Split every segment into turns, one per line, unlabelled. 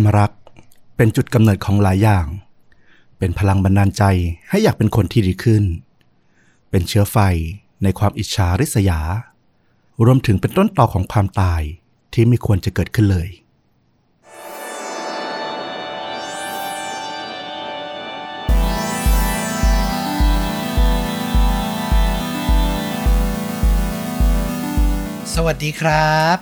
ความรักเป็นจุดกำเนิดของหลายอย่าง เป็นพลังบันดาลใจให้อยากเป็นคนที่ดีขึ้น เป็นเชื้อไฟในความอิจฉาริษยา รวมถึงเป็นต้นตอของความตายที่ไม่ควรจะเกิดขึ้นเลย
สวัสดีครับ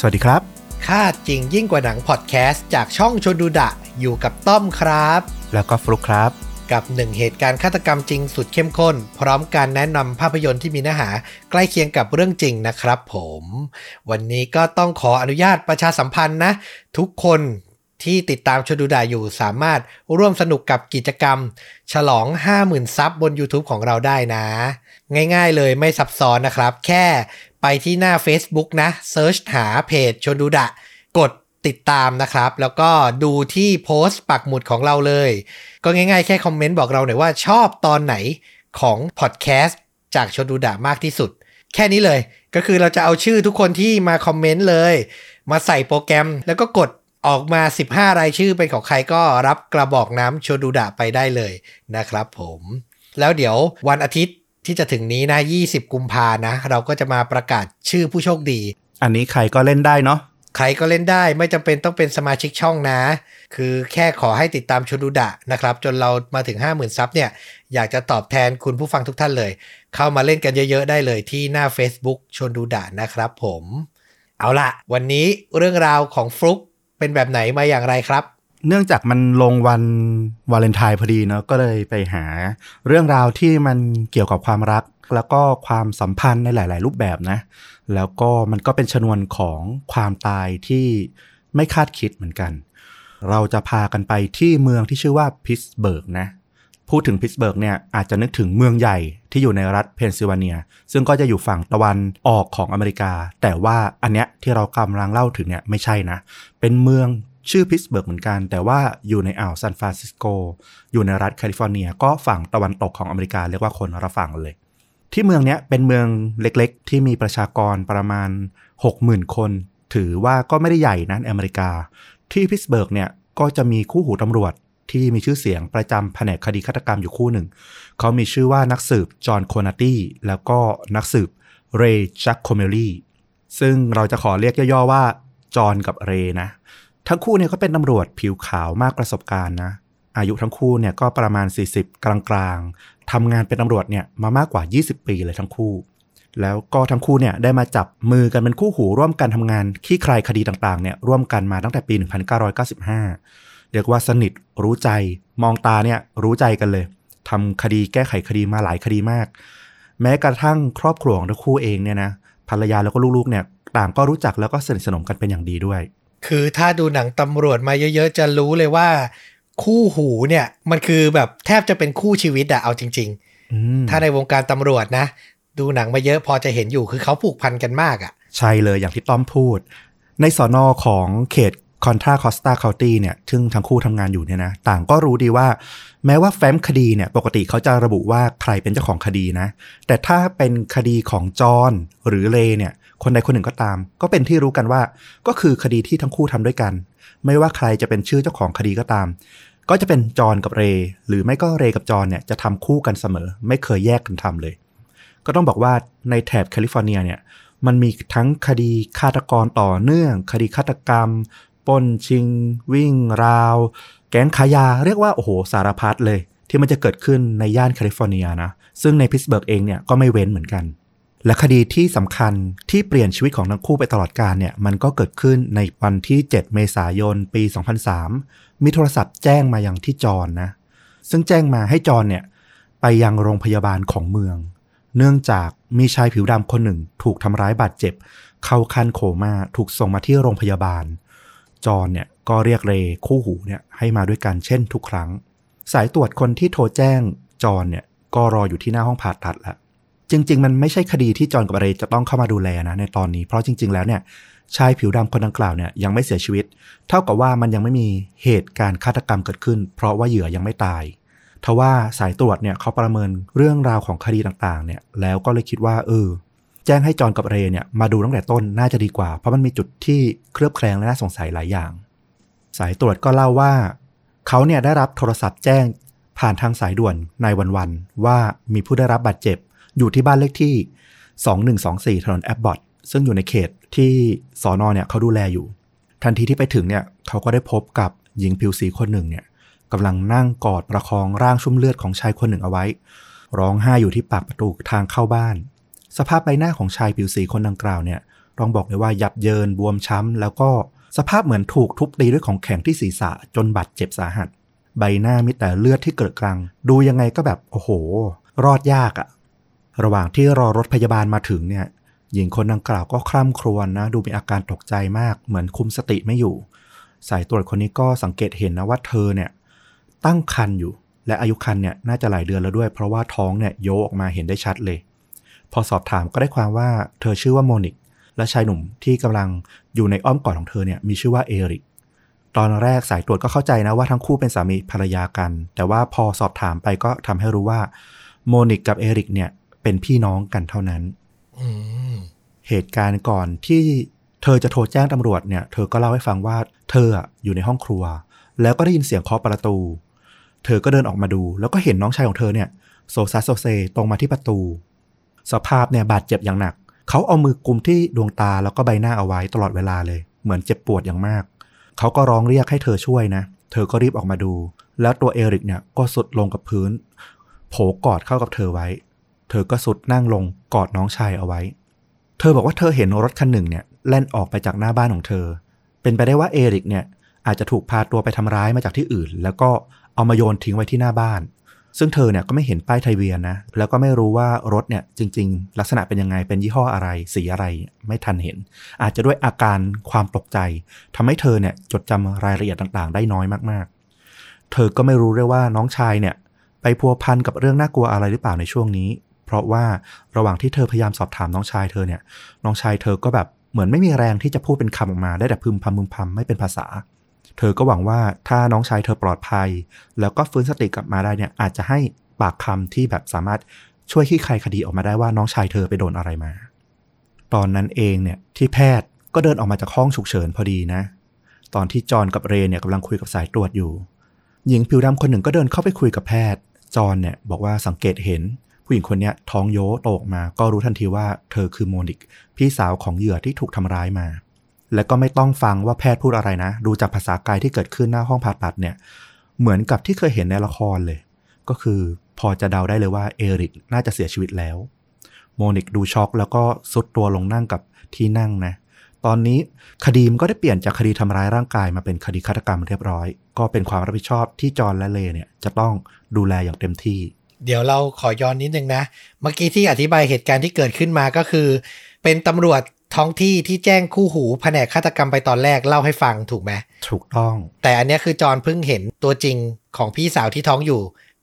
สวัสดีครับ
ค่าจริงยิ่งกว่าหนังพอดแคสต์จากช่องชนดูดะอยู่กับต้อมครับ
แล้วก็ฟลุกครับ
กับหนึ่งเหตุการณ์ฆาตกรรมจริงสุดเข้มข้น พร้อมการแนะนำภาพยนตร์ที่มีเนื้อหา ใกล้เคียงกับเรื่องจริงนะครับผม วันนี้ก็ต้องขออนุญาตประชาสัมพันธ์นะ ทุกคนที่ติดตามชนดูดาอยู่สามารถร่วมสนุกกับกิจกรรม ฉลอง 50,000 ซับบน YouTube ของเราได้นะ ง่ายๆเลยไม่ซับซ้อนนะครับ แค่ ไปที่หน้า Facebook นะเซิร์ชหาเพจชนดูดะ กดติดตามนะครับ แล้วก็ดูที่โพสต์ปักหมุดของเราเลย ก็ง่ายๆ แค่คอมเมนต์บอกเราหน่อยว่าชอบตอนไหนของพอดแคสต์จากชนดูดะมากที่สุด แค่นี้เลยก็คือเราจะเอาชื่อทุกคนที่มาคอมเมนต์เลย มาใส่โปรแกรมแล้วก็กดออกมา 15 รายชื่อเป็นของใครก็รับกระบอกน้ำโชดูดะไปได้เลยนะครับผม แล้วเดี๋ยววันอาทิตย์ ที่จะถึงนี้นะ 20 กุมภานะ เราก็จะมาประกาศชื่อผู้โชคดี
อันนี้ใครก็เล่นได้เนาะ
ใครก็เล่นได้ไม่จำเป็นต้องเป็นสมาชิกช่องนะ คือแค่ขอให้ติดตามชนดูดะนะครับ จนเรามาถึง 50,000 ซับเนี่ย อยากจะตอบแทนคุณผู้ฟังทุกท่านเลย เข้ามาเล่นกันเยอะๆ ได้เลยที่หน้า Facebook ชนดูดะนะครับผม เอาละวันนี้เรื่องราวของฟลุกเป็นแบบไหนมาอย่างไรครับ
เนื่องจากมันลงวันวาเลนไทน์พอดีเนาะก็เลยไปหาเรื่องราวที่มันเกี่ยวกับความรัก แล้วก็ความสัมพันธ์ในหลาย ๆ รูปแบบนะ แล้วก็มันก็เป็นชนวนของความตายที่ไม่คาดคิดเหมือนกัน เราจะพากันไปที่เมืองที่ชื่อว่าพิตสเบิร์กนะ พูดถึงพิตสเบิร์กเนี่ยอาจจะนึกถึงเมืองใหญ่ที่อยู่ในรัฐเพนซิลเวเนีย ซึ่งก็จะอยู่ฝั่งตะวันออกของอเมริกา แต่ว่าอันเนี้ยที่เรากำลังเล่าถึงเนี่ยไม่ใช่นะ เป็นเมือง ชื่อพิตสเบิร์กเหมือนกัน แต่ว่าอยู่ในอ่าวซานฟรานซิสโก อยู่ในรัฐแคลิฟอร์เนีย ก็ฝั่งตะวันตกของอเมริกา เรียกว่าคนละฝั่งเลย ที่เมืองนี้เป็นเมืองเล็กๆ ที่มีประชากรประมาณ 60,000 คน ถือว่าก็ไม่ได้ใหญ่นะในอเมริกา ที่พิตสเบิร์กเนี่ยก็จะมีคู่หูตำรวจที่มีชื่อเสียงประจำแผนกคดีฆาตกรรมอยู่คู่หนึ่ง เขามีชื่อว่านักสืบจอห์นโคนาตี้แล้วก็นักสืบเรย์จัคโคเมลี่ซึ่งเราจะขอเรียกย่อๆว่าจอห์นกับเรย์นะ ทั้งคู่เนี่ยก็เป็นตำรวจผิวขาวมากประสบการณ์นะ อายุทั้งคู่เนี่ยก็ประมาณ 40 กลางๆทำงานเป็นตำรวจเนี่ยมามากกว่า 20 ปีเลยทั้งคู่ แล้วก็ทั้งคู่เนี่ยได้มาจับมือกันเป็นคู่หูร่วมกันทำงานขี้ใครคดีต่างๆเนี่ยร่วมกันมาตั้งแต่ปี 1995 เรียกว่าสนิทรู้ใจมองตาเนี่ยรู้ใจกันเลยทำคดีแก้ไขคดีมาหลายคดีมาก แม้กระทั่งครอบครัวของทั้งคู่เองเนี่ยนะภรรยาแล้วก็ลูกๆเนี่ยต่างก็รู้จักแล้วก็สนิทสนมกันเป็นอย่างดีด้วย
คือถ้าดูหนังตำรวจมาเยอะๆ จะรู้เลยว่า คู่หูเนี่ยมันคือแบบแทบจะเป็นคู่ชีวิตอะเอาจริง
อืม
ๆถ้าในวงการตำรวจนะ ดูหนังมาเยอะพอจะเห็นอยู่คือเขาผูกพันกันมากอะ
ใช่เลยอย่างที่ต้อมพูด ในสอนอของเขตคอนทราคอสตาคา u ตี้เนี่ย ซึ่งทั้งคู่ทำงานอยู่เนี่ยนะ ต่างก็รู้ดีว่า แม้ว่าแฟ้มคดีเนี่ย ปกติเขาจะระบุว่าใครเป็นเจ้าของคดีนะ แต่ถ้าเป็นคดีของจอห์นหรือเลเนี่ย คนใดคนหนึ่งก็ตาม ก็เป็นที่รู้กันว่า ก็คือคดีที่ทั้งคู่ทำด้วยกัน ไม่ว่าใครจะเป็นชื่อเจ้าของคดีก็ตาม ก็จะเป็นจอห์นกับเรย์หรือไม่ก็เรย์กับจอห์นเนี่ยจะทำคู่กันเสมอ ไม่เคยแยกกันทำเลย ก็ต้องบอกว่าในแถบแคลิฟอร์เนียเนี่ยมันมีทั้งคดีฆาตกรต่อเนื่อง คดีฆาตกรรมปล้นชิง วิ่งราว แก๊งขายยา เรียกว่าโอ้โหสารพัดเลย ที่มันจะเกิดขึ้นในย่านแคลิฟอร์เนียนะซึ่งในพิตสเบิร์กเองเนี่ยก็ไม่เว้นเหมือนกัน และคดีที่สำคัญที่เปลี่ยนชีวิตของทั้งคู่ไปตลอดกาลเนี่ยมันก็เกิดขึ้นในวันที่ 7 เมษายน ปี 2003 มีโทรศัพท์แจ้งมายังที่จอนนะ ซึ่งแจ้งมาให้จอนเนี่ยไปยังโรงพยาบาลของเมือง เนื่องจากมีชายผิวดำคนหนึ่งถูกทำร้ายบาดเจ็บ เข้าคันโคม่าถูกส่งมาที่โรงพยาบาล จอนเนี่ยก็เรียกเรคู่หูเนี่ยให้มาด้วยกันเช่นทุกครั้ง สายตรวจคนที่โทรแจ้งจอนเนี่ยก็รออยู่ที่หน้าห้องผ่าตัดแล้ว จริง ๆ มันไม่ใช่คดีที่จอนกับเรย์จะต้องเข้ามาดูแลนะในตอนนี้ เพราะจริง ๆ แล้วเนี่ยชายผิวดำคนดังกล่าวเนี่ยยังไม่เสียชีวิต เท่ากับว่ามันยังไม่มีเหตุการณ์ฆาตกรรมเกิดขึ้น เพราะว่าเหยื่อยังไม่ตายทว่าสายตรวจเนี่ยเขาประเมินเรื่องราวของคดีต่างๆ เนี่ยแล้วก็เลยคิดว่าเออแจ้งให้จอห์นกับเรย์เนี่ยมาดูตั้งแต่ต้นน่าจะดีกว่า เพราะมันมีจุดที่เคลือบแคลงและน่าสงสัยหลายอย่าง สายตรวจก็เล่าว่า เขาเนี่ยได้รับโทรศัพท์แจ้งผ่านทางสายด่วนในวันวันๆว่ามีผู้ได้รับบาดเจ็บ อยู่ที่บ้านเลขที่ 2124 ถนนแอปบอตซึ่งอยู่ในเขตที่สอนอเนี่ยเขาดูแลอยู่ ทันทีที่ไปถึงเนี่ยเขาก็ได้พบกับหญิงผิวสีคนหนึ่งเนี่ยกำลังนั่งกอดประคองร่างชุ่มเลือดของชายคนหนึ่งเอาไว้ ร้องไห้อยู่ที่ปากประตูทางเข้าบ้าน สภาพใบหน้าของชายผิวสีคนดังกล่าวเนี่ยต้องบอกเลยว่ายับเยินบวมช้ำ แล้วก็สภาพเหมือนถูกทุบตีด้วยของแข็งที่ศีรษะจนบาดเจ็บสาหัส ใบหน้ามีแต่เลือดที่เกิดกลางดูยังไงก็แบบโอ้โห รอดยากอะ ระหว่างที่รอรถพยาบาลมาถึงเนี่ย หญิงคนดังกล่าวก็คร่ำครวญนะ ดูมีอาการตกใจมาก เหมือนคุมสติไม่อยู่ สายตรวจคนนี้ก็สังเกตเห็นนะว่าเธอเนี่ย ตั้งครรภ์อยู่ และอายุครรภ์เนี่ยน่าจะหลายเดือนแล้วด้วย เพราะว่าท้องเนี่ยโยกออกมาเห็นได้ชัดเลย พอสอบถามก็ได้ความว่าเธอชื่อว่าโมนิก และชายหนุ่มที่กำลังอยู่ในอ้อมกอดของเธอเนี่ยมีชื่อว่าเอริกตอนแรกสายตรวจก็เข้าใจนะว่าทั้งคู่เป็นสามีภรรยากัน แต่ว่าพอสอบถามไปก็ทำให้รู้ว่าโมนิกกับเอริกเนี่ย เป็นพี่น้องกันเท่านั้น
อืม
เหตุการณ์ก่อนที่เธอจะโทรแจ้งตำรวจเนี่ย เธอก็เล่าให้ฟังว่าเธออะอยู่ในห้องครัว แล้วก็ได้ยินเสียงเคาะประตู เธอก็เดินออกมาดู แล้วก็เห็นน้องชายของเธอเนี่ยโซซัสโซเซตรงมาที่ประตู สภาพเนี่ยบาดเจ็บอย่างหนัก เขาเอามือกุมที่ดวงตาแล้วก็ใบหน้าเอาไว้ตลอดเวลาเลย เหมือนเจ็บปวดอย่างมาก เขาก็ร้องเรียกให้เธอช่วยนะ เธอก็รีบออกมาดู แล้วตัวเอริกเนี่ยก็สุดลงกับพื้น โผกอดเข้ากับเธอไว้ เธอก็สุดนั่งลงกอดน้องชายเอาไว้ เธอบอกว่าเธอเห็นรถคันหนึ่งเนี่ยแล่นออกไปจากหน้าบ้านของเธอ เป็นไปได้ว่าเอริกเนี่ยอาจจะถูกพาตัวไปทำร้ายมาจากที่อื่น แล้วก็เอามาโยนทิ้งไว้ที่หน้าบ้าน ซึ่งเธอเนี่ยก็ไม่เห็นป้ายไทะเบียนนะ แล้วก็ไม่รู้ว่ารถเนี่ยจริง ๆ ลักษณะเป็นยังไง เป็นยี่ห้ออะไร สีอะไร ไม่ทันเห็น อาจจะด้วยอาการความตกใจทำให้เธอเนี่ยจดจำรายละเอียดต่างๆ ได้น้อยมากๆ เธอก็ไม่รู้ด้วยว่าน้องชายเนี่ยไปพัวพันกับเรื่องน่ากลัวอะไรหรือเปล่าในช่วงนี้ เพราะว่าระหว่างที่เธอพยายามสอบถามน้องชายเธอเนี่ย น้องชายเธอก็แบบเหมือนไม่มีแรงที่จะพูดเป็นคำออกมาได้แต่พึมพำพึมพำไม่เป็นภาษา เธอก็หวังว่าถ้าน้องชายเธอปลอดภัย แล้วก็ฟื้นสติกลับมาได้เนี่ยอาจจะให้ปากคำที่แบบสามารถช่วยขี้คลายคดีออกมาได้ว่าน้องชายเธอไปโดนอะไรมา ตอนนั้นเองเนี่ยที่แพทย์ก็เดินออกมาจากห้องฉุกเฉินพอดีนะ ตอนที่จอนกับเรเนี่ยกำลังคุยกับสายตรวจอยู่ หญิงผิวดำคนหนึ่งก็เดินเข้าไปคุยกับแพทย์ จอนเนี่ยบอกว่าสังเกตเห็น ผู้หญิงคนนี้ท้องโยโตกมา ก็รู้ทันทีว่าเธอคือโมนิก พี่สาวของเหยื่อที่ถูกทำร้ายมา และก็ไม่ต้องฟังว่าแพทย์พูดอะไรนะ ดูจากภาษากายที่เกิดขึ้นหน้าห้องผ่าตัดเนี่ย เหมือนกับที่เคยเห็นในละครเลย ก็คือพอจะเดาได้เลยว่าเอริกน่าจะเสียชีวิตแล้ว โมนิกดูช็อกแล้วก็ซุดตัวลงนั่งกับที่นั่งนะตอนนี้คดีมันก็ได้เปลี่ยนจากคดีทำร้ายร่างกายมาเป็นคดีฆาตกรรมเรียบร้อย ก็เป็นความรับผิดชอบที่จอห์นและเลเนี่ยจะต้องดูแลอย่างเต็มที่
เดี๋ยวเราขอย้อนนิดนึงนะ เมื่อกี้ที่อธิบายเหตุการณ์ที่เกิดขึ้นมาก็คือ เป็นตำรวจท้องที่ที่แจ้งคู่หูแผนกฆาตกรรมไปตอนแรกเล่าให้ฟังถูกไหม
ถูกต้อง
แต่อันเนี้ยคือจอห์นเพิ่งเห็นตัวจริงของพี่สาวที่ท้องอยู่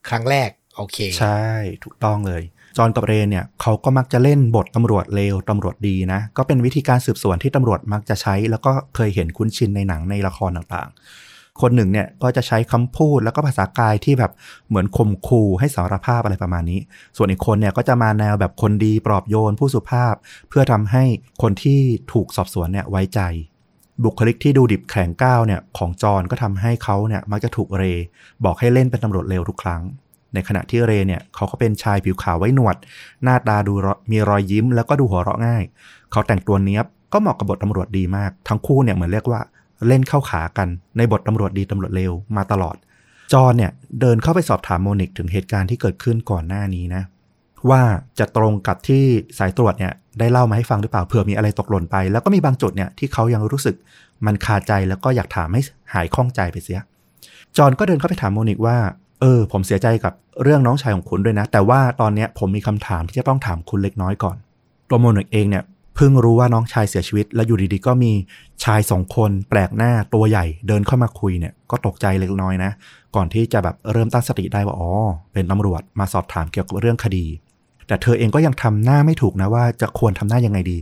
ครั้งแรกโอเค
ใช่ถูกต้องเลย จอห์นกับเรนเนี่ยเขาก็มักจะเล่นบทตำรวจเลวตำรวจดีนะ ก็เป็นวิธีการสืบสวนที่ตำรวจมักจะใช้ แล้วก็เคยเห็นคุ้นชินในหนังในละครต่างๆ คนหนึ่งเนี่ยก็จะใช้คำพูดแล้วก็ภาษากายที่แบบเหมือนข่มขู่ให้สารภาพอะไรประมาณนี้ ส่วนอีกคนเนี่ยก็จะมาแนวแบบคนดีปลอบโยนผู้สุภาพ เพื่อทำให้คนที่ถูกสอบสวนเนี่ยไว้ใจ บุคลิกที่ดูดิบแข็งก้าวเนี่ยของจอนก็ทำให้เขาเนี่ยมักจะถูกเรย์บอกให้เล่นเป็นตำรวจเลวทุกครั้งในขณะที่เรย์เนี่ยเขาก็เป็นชายผิวขาวไว้หนวด หน้าตาดูมีรอยยิ้มแล้วก็ดูหัวเราะง่าย เขาแต่งตัวเนี้ยบก็เหมาะกับบทตำรวจดีมาก ทั้งคู่เนี่ยเหมือนเรียกว่า เล่นเข้าขากันในบทตำรวจดีตำรวจเลวมาตลอด จอนเนี่ยเดินเข้าไปสอบถามโมนิกถึงเหตุการณ์ที่เกิดขึ้นก่อนหน้านี้นะ ว่าจะตรงกับที่สายตรวจเนี่ยได้เล่ามาให้ฟังหรือเปล่าเผื่อมีอะไรตกหล่นไป แล้วก็มีบางจุดเนี่ยที่เขายังรู้สึกมันคาใจแล้วก็อยากถามให้หายข้องใจไปเสีย จอนก็เดินเข้าไปถามโมนิกว่าเออ ผมเสียใจกับเรื่องน้องชายของคุณด้วยนะ แต่ว่าตอนเนี้ยผมมีคำถามที่จะต้องถามคุณเล็กน้อยก่อน ตัวโมนิกเองเนี่ย เพิ่งรู้ว่าน้องชายเสียชีวิต แล้วอยู่ดีๆก็มีชายสองคนแปลกหน้าตัวใหญ่เดินเข้ามาคุยเนี่ยก็ตกใจเล็กน้อยนะ ก่อนที่จะแบบเริ่มตั้งสติได้ว่าอ๋อเป็นตำรวจมาสอบถามเกี่ยวกับเรื่องคดี แต่เธอเองก็ยังทำหน้าไม่ถูกนะว่าจะควรทำหน้ายังไงดี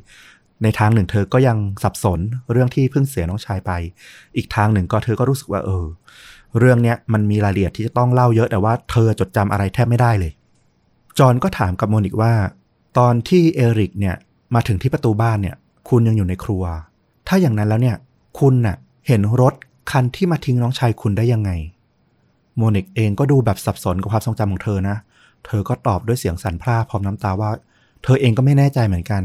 ในทางหนึ่งเธอก็ยังสับสนเรื่องที่เพิ่งเสียน้องชายไป อีกทางหนึ่งก็เธอก็รู้สึกว่าเออ เรื่องเนี้ยมันมีรายละเอียดที่จะต้องเล่าเยอะแต่ว่าเธอจดจำอะไรแทบไม่ได้เลยจอห์นก็ถามกับโมนิกว่า ตอนที่เอริกเนี่ย มาถึงที่ประตูบ้านเนี่ย คุณยังอยู่ในครัว ถ้าอย่างนั้นแล้วเนี่ย คุณน่ะ เห็นรถคันที่มาทิ้งน้องชายคุณได้ยังไง โมนิกเองก็ดูแบบสับสนกับความทรงจำของเธอนะ เธอก็ตอบด้วยเสียงสั่นพร่าพร้อมน้ำตาว่า เธอเองก็ไม่แน่ใจเหมือนกัน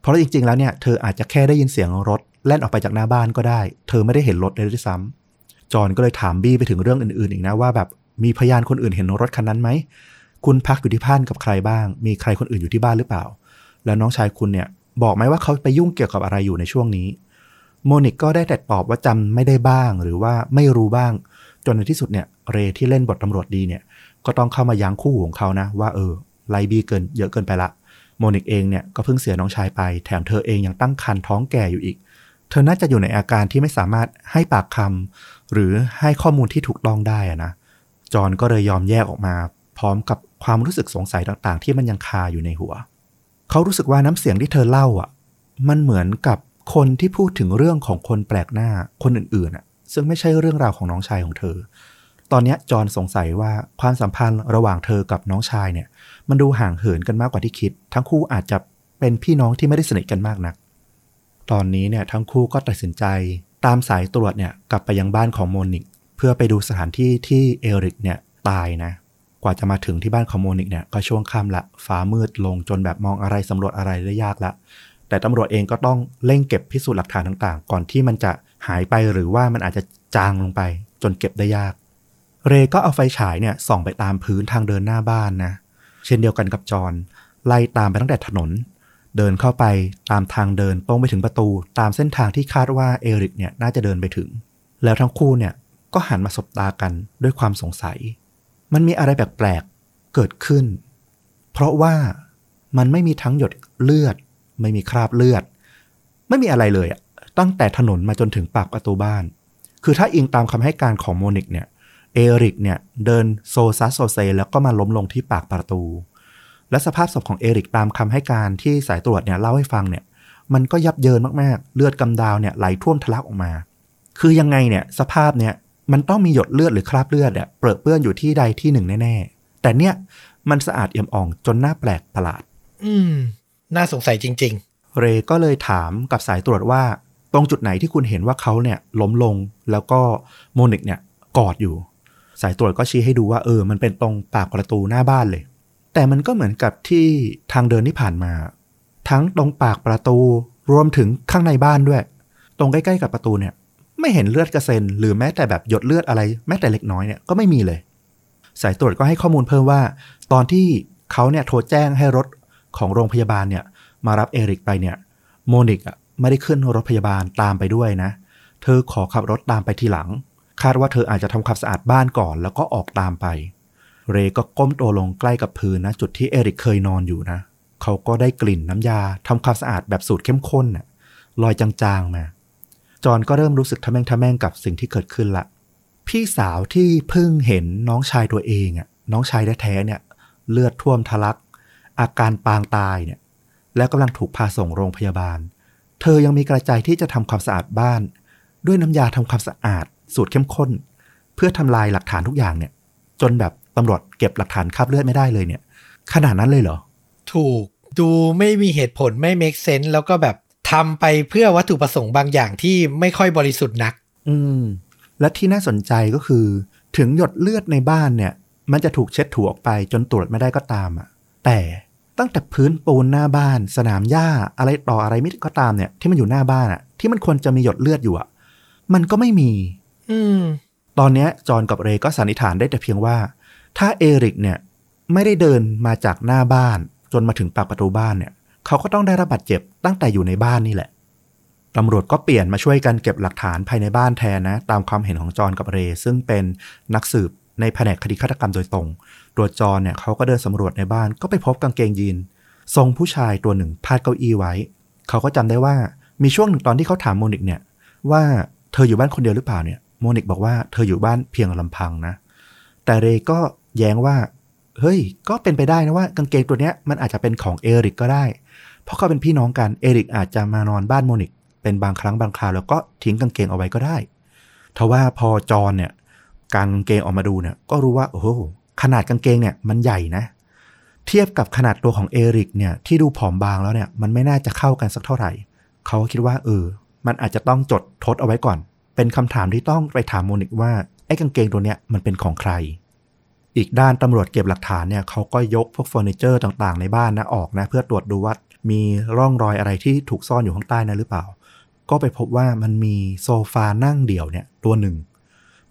เพราะจริงๆ แล้วเนี่ยเธออาจจะแค่ได้ยินเสียงรถแล่นออกไปจากหน้าบ้านก็ได้ เธอไม่ได้เห็นรถเลยด้วยซ้ำจอนก็เลยถามบี้ไปถึงเรื่องอื่นๆ อีกนะว่าแบบมีพยานคนอื่นเห็นรถคันนั้นไหม คุณพักอยู่ที่บ้านกับใครบ้าง มีใครคนอื่นอยู่ที่บ้านหรือเปล่า แล้วน้องชายคุณเนี่ยบอกไหมว่าเขาไปยุ่งเกี่ยวกับอะไรอยู่ในช่วงนี้ โมนิกก็ได้แต่ตอบว่าจำไม่ได้บ้าง หรือว่าไม่รู้บ้าง จนในที่สุดเนี่ยเรที่เล่นบทตำรวจดีเนี่ย ก็ต้องเข้ามายั้งคู่ของเขานะ ว่าเออไลบีเกินเยอะเกินไปละโมนิกเองเนี่ยก็เพิ่งเสียน้องชายไป แถมเธอเองยังตั้งครรภ์ท้องแก่อยู่อีก เธอน่าจะอยู่ในอาการที่ไม่สามารถให้ปากคำหรือให้ข้อมูลที่ถูกต้องได้นะจอนก็เลยยอมแยกออกมา พร้อมกับความรู้สึกสงสัยต่างๆ ที่มันยังคาอยู่ในหัว เขารู้สึกว่าน้ำเสียงที่เธอเล่าอะ มันเหมือนกับคนที่พูดถึงเรื่องของคนแปลกหน้าคนอื่นๆอะ ซึ่งไม่ใช่เรื่องราวของน้องชายของเธอ ตอนนี้จอห์นสงสัยว่าความสัมพันธ์ระหว่างเธอกับน้องชายเนี่ย มันดูห่างเหินกันมากกว่าที่คิด ทั้งคู่อาจจะเป็นพี่น้องที่ไม่ได้สนิทกันมากนัก ตอนนี้เนี่ยทั้งคู่ก็ตัดสินใจ ตามสายตรวจเนี่ยกลับไปยังบ้านของโมนิก เพื่อไปดูสถานที่ที่เอริกเนี่ยตายนะ กว่าจะมาถึงที่บ้านของโมนิกเนี่ยก็ช่วงค่ำละฟ้ามืดลงจนแบบมองอะไรสำรวจอะไรได้ยากละ แต่ตำรวจเองก็ต้องเร่งเก็บพิสูจน์หลักฐานต่างๆ ก่อนที่มันจะหายไปหรือว่ามันอาจจะจางลงไป จนเก็บได้ยาก เรก็เอาไฟฉายเนี่ยส่องไปตามพื้นทางเดินหน้าบ้านนะ เช่นเดียวกันกับจอนไล่ตามไปตั้งแต่ถนน เดินเข้าไปตามทางเดินตรงไปถึงประตู ตามเส้นทางที่คาดว่าเอริกเนี่ยน่าจะเดินไปถึง แล้วทั้งคู่เนี่ยก็หันมาสบตากันด้วยความสงสัย มันมีอะไรแปลกๆ เกิดขึ้น เพราะว่ามันไม่มีทั้งหยดเลือด ไม่มีคราบเลือด ไม่มีอะไรเลยอะตั้งแต่ถนนมาจนถึงปากประตูบ้าน คือถ้าอิงตามคำให้การของโมนิกเนี่ย เอริกเนี่ยเดินโซซัดโซเซแล้วก็มาล้มลงที่ปากประตู และสภาพศพของเอริกตามคำให้การที่สายตรวจเนี่ยเล่าให้ฟังเนี่ย มันก็ยับเยินมากๆ เลือดกำดาวเนี่ยไหลท่วมทะลักออกมา คือยังไงเนี่ยสภาพเนี่ย มันต้องมีหยดเลือดหรือคราบเลือดเนี่ยเปรอะเปื้อนอยู่ที่ใดที่หนึ่งแน่ๆ แต่เนี่ยมันสะอาดเอี่ยมอ่องจนน่าแปลกประหลาด
อืม น่าสงสัยจริง
เรก็เลยถามกับสายตรวจว่า ตรงจุดไหนที่คุณเห็นว่าเขาเนี่ยล้มลงแล้วก็โมนิกเนี่ยกอดอยู่ สายตรวจก็ชี้ให้ดูว่าเออ มันเป็นตรงปากประตูหน้าบ้านเลย แต่มันก็เหมือนกับที่ทางเดินที่ผ่านมา ทั้งตรงปากประตูรวมถึงข้างในบ้านด้วย ตรงใกล้ๆกับประตูเนี่ย ไม่เห็นเลือดกระเซ็นหรือแม้แต่แบบหยดเลือดอะไร แม้แต่เล็กน้อยเนี่ยก็ไม่มีเลย สายตรวจก็ให้ข้อมูลเพิ่มว่า ตอนที่เขาเนี่ยโทรแจ้งให้รถของโรงพยาบาลเนี่ยมารับเอริกไปเนี่ยโมนิกะไม่ได้ขึ้นรถพยาบาลตามไปด้วยนะ เธอขอขับรถตามไปทีหลัง คาดว่าเธออาจจะทำความสะอาดบ้านก่อน แล้วก็ออกตามไป เรก็ก้มตัวลงใกล้กับพื้นนะจุดที่เอริกเคยนอนอยู่นะ เขาก็ได้กลิ่นน้ำยาทำความสะอาดแบบสูตรเข้มข้นน่ะลอยจางๆมา จอนก็เริ่มรู้สึกทะแม่งทะแม่งกับสิ่งที่เกิดขึ้นละ พี่สาวที่เพิ่งเห็นน้องชายตัวเองอะ น้องชายแท้ๆเนี่ย เลือดท่วมทะลัก อาการปางตายเนี่ย แล้วกำลังถูกพาส่งโรงพยาบาล เธอยังมีกระใจที่จะทำความสะอาดบ้าน ด้วยน้ำยาทำความสะอาด สูตรเข้มข้น เพื่อทำลายหลักฐานทุกอย่างเนี่ย จนแบบตำรวจเก็บหลักฐานคราบเลือดไม่ได้เลยเนี่ย ขนาดนั้นเลยเหรอ
ถูกดูไม่มีเหตุผลไม่ make sense แล้วก็แบบ ทำไปเพื่อวัตถุประสงค์บางอย่างที่ไม่ค่อยบริสุทธิ์นัก
อืม และที่น่าสนใจก็คือ ถึงหยดเลือดในบ้านเนี่ย มันจะถูกเช็ดถูออกไปจนตรวจไม่ได้ก็ตามอะ แต่ตั้งแต่พื้นปูนหน้าบ้าน สนามหญ้าอะไรต่ออะไรไม่ก็ตามเนี่ย ที่มันอยู่หน้าบ้านอะ ที่มันควรจะมีหยดเลือดอยู่อะ มันก็ไม่มี
อืม
ตอนเนี้ยจอห์นกับเรย์ก็สันนิษฐานได้แต่เพียงว่า ถ้าเอริกเนี่ย ไม่ได้เดินมาจากหน้าบ้าน จนมาถึงปากประตูบ้านเนี่ย เขาก็ต้องได้รับบาดเจ็บตั้งแต่อยู่ในบ้านนี่แหละตำรวจก็เปลี่ยนมาช่วยกันเก็บหลักฐานภายในบ้านแทนนะ ตามความเห็นของจอห์นกับเรย์ซึ่งเป็นนักสืบในแผนกคดีฆาตกรรมโดยตรง ตัวจอห์นเนี่ยเขาก็เดินสำรวจในบ้านก็ไปพบกางเกงยีน ทรงผู้ชายตัวหนึ่งพาดเก้าอี้ไว้ เขาก็จำได้ว่ามีช่วงหนึ่งตอนที่เขาถามโมนิกเนี่ยว่าเธออยู่บ้านคนเดียวหรือเปล่าเนี่ยโมนิกบอกว่าเธออยู่บ้านเพียงลำพังนะ แต่เรย์ก็แย้งว่า เฮ้ย ก็เป็นไปได้นะว่ากางเกงตัวเนี้ยมันอาจจะเป็นของเอริกก็ได้ เพราะเขาเป็นพี่น้องกันเอริกอาจจะมานอนบ้านโมนิกเป็นบางครั้งบางคราวแล้วก็ทิ้งกางเกงเอาไว้ก็ได้ทว่าพอจอนเนี่ยกางกางเกงออกมาดูเนี่ยก็รู้ว่าโอ้โหขนาดกางเกงเนี่ยมันใหญ่นะ เทียบกับขนาดตัวของเอริกเนี่ยที่ดูผอมบางแล้วเนี่ยมันไม่น่าจะเข้ากันสักเท่าไหร่ เขาก็คิดว่าเออ มันอาจจะต้องจดทดเอาไว้ก่อน เป็นคำถามที่ต้องไปถามโมนิกว่าไอ้กางเกงตัวเนี้ยมันเป็นของใคร อีกด้านตำรวจเก็บหลักฐานเนี่ยเขาก็ยกพวกเฟอร์นิเจอร์ต่างๆ ในบ้านนะออกนะ เพื่อตรวจดูว่า มีร่องรอยอะไรที่ถูกซ่อนอยู่ข้างใต้นะหรือเปล่า ก็ไปพบว่ามันมีโซฟานั่งเดี่ยวเนี่ยตัวหนึ่ง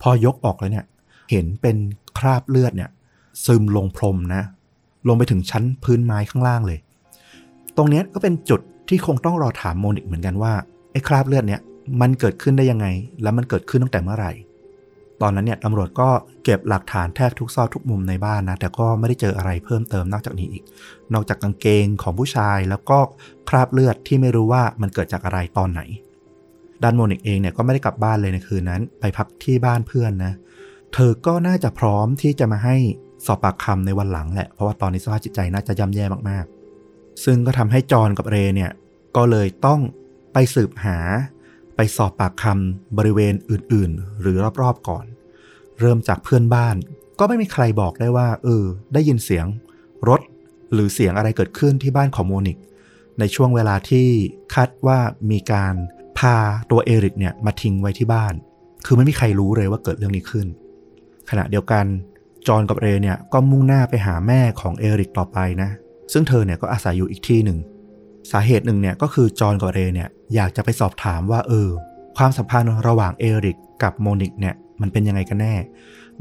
พอยกออกแล้วเนี่ย เห็นเป็นคราบเลือดเนี่ย ซึมลงพรมนะ ลงไปถึงชั้นพื้นไม้ข้างล่างเลย ตรงนี้ก็เป็นจุดที่คงต้องรอถามโมนิกเหมือนกันว่าไอ้คราบเลือดเนี่ยมันเกิดขึ้นได้ยังไง แล้วมันเกิดขึ้นตั้งแต่เมื่อไหร่ ตอนนั้นเนี่ยตำรวจก็เก็บหลักฐานแทบทุกซอกทุกมุมในบ้านนะ แต่ก็ไม่ได้เจออะไรเพิ่มเติมนอกจากนี้อีก นอกจากกางเกงของผู้ชายแล้วก็คราบเลือดที่ไม่รู้ว่ามันเกิดจากอะไรตอนไหนดานโมนิกเองเนี่ยก็ไม่ได้กลับบ้านเลยในคืนนั้น ไปพักที่บ้านเพื่อนนะ เธอก็น่าจะพร้อมที่จะมาให้สอบปากคำในวันหลังแหละ เพราะว่าตอนนี้สภาพจิตใจน่าจะย่ำแย่มากๆ ซึ่งก็ทำให้จอห์นกับเรเนี่ยก็เลยต้องไปสืบหา ไปสอบปากคำบริเวณอื่นๆ หรือรอบๆก่อน เริ่มจากเพื่อนบ้าน ก็ไม่มีใครบอกได้ว่า เออ ได้ยินเสียง รถ หรือเสียงอะไรเกิดขึ้นที่บ้านของโมนิก ในช่วงเวลาที่คาดว่ามีการพาตัวเอริกเนี่ยมาทิ้งไว้ที่บ้าน คือไม่มีใครรู้เลยว่าเกิดเรื่องนี้ขึ้น ขณะเดียวกันจอห์นกับเรย์เนี่ยก็มุ่งหน้าไปหาแม่ของเอริกต่อไปนะ ซึ่งเธอเนี่ยก็อาศัยอยู่อีกที่หนึ่ง สาเหตุหนึ่งเนี่ยก็คือจอห์นกับเรย์เนี่ยอยากจะไปสอบถามว่าเออ ความสัมพันธ์ระหว่างเอริกกับโมนิกเนี่ยมันเป็นยังไงกันแน่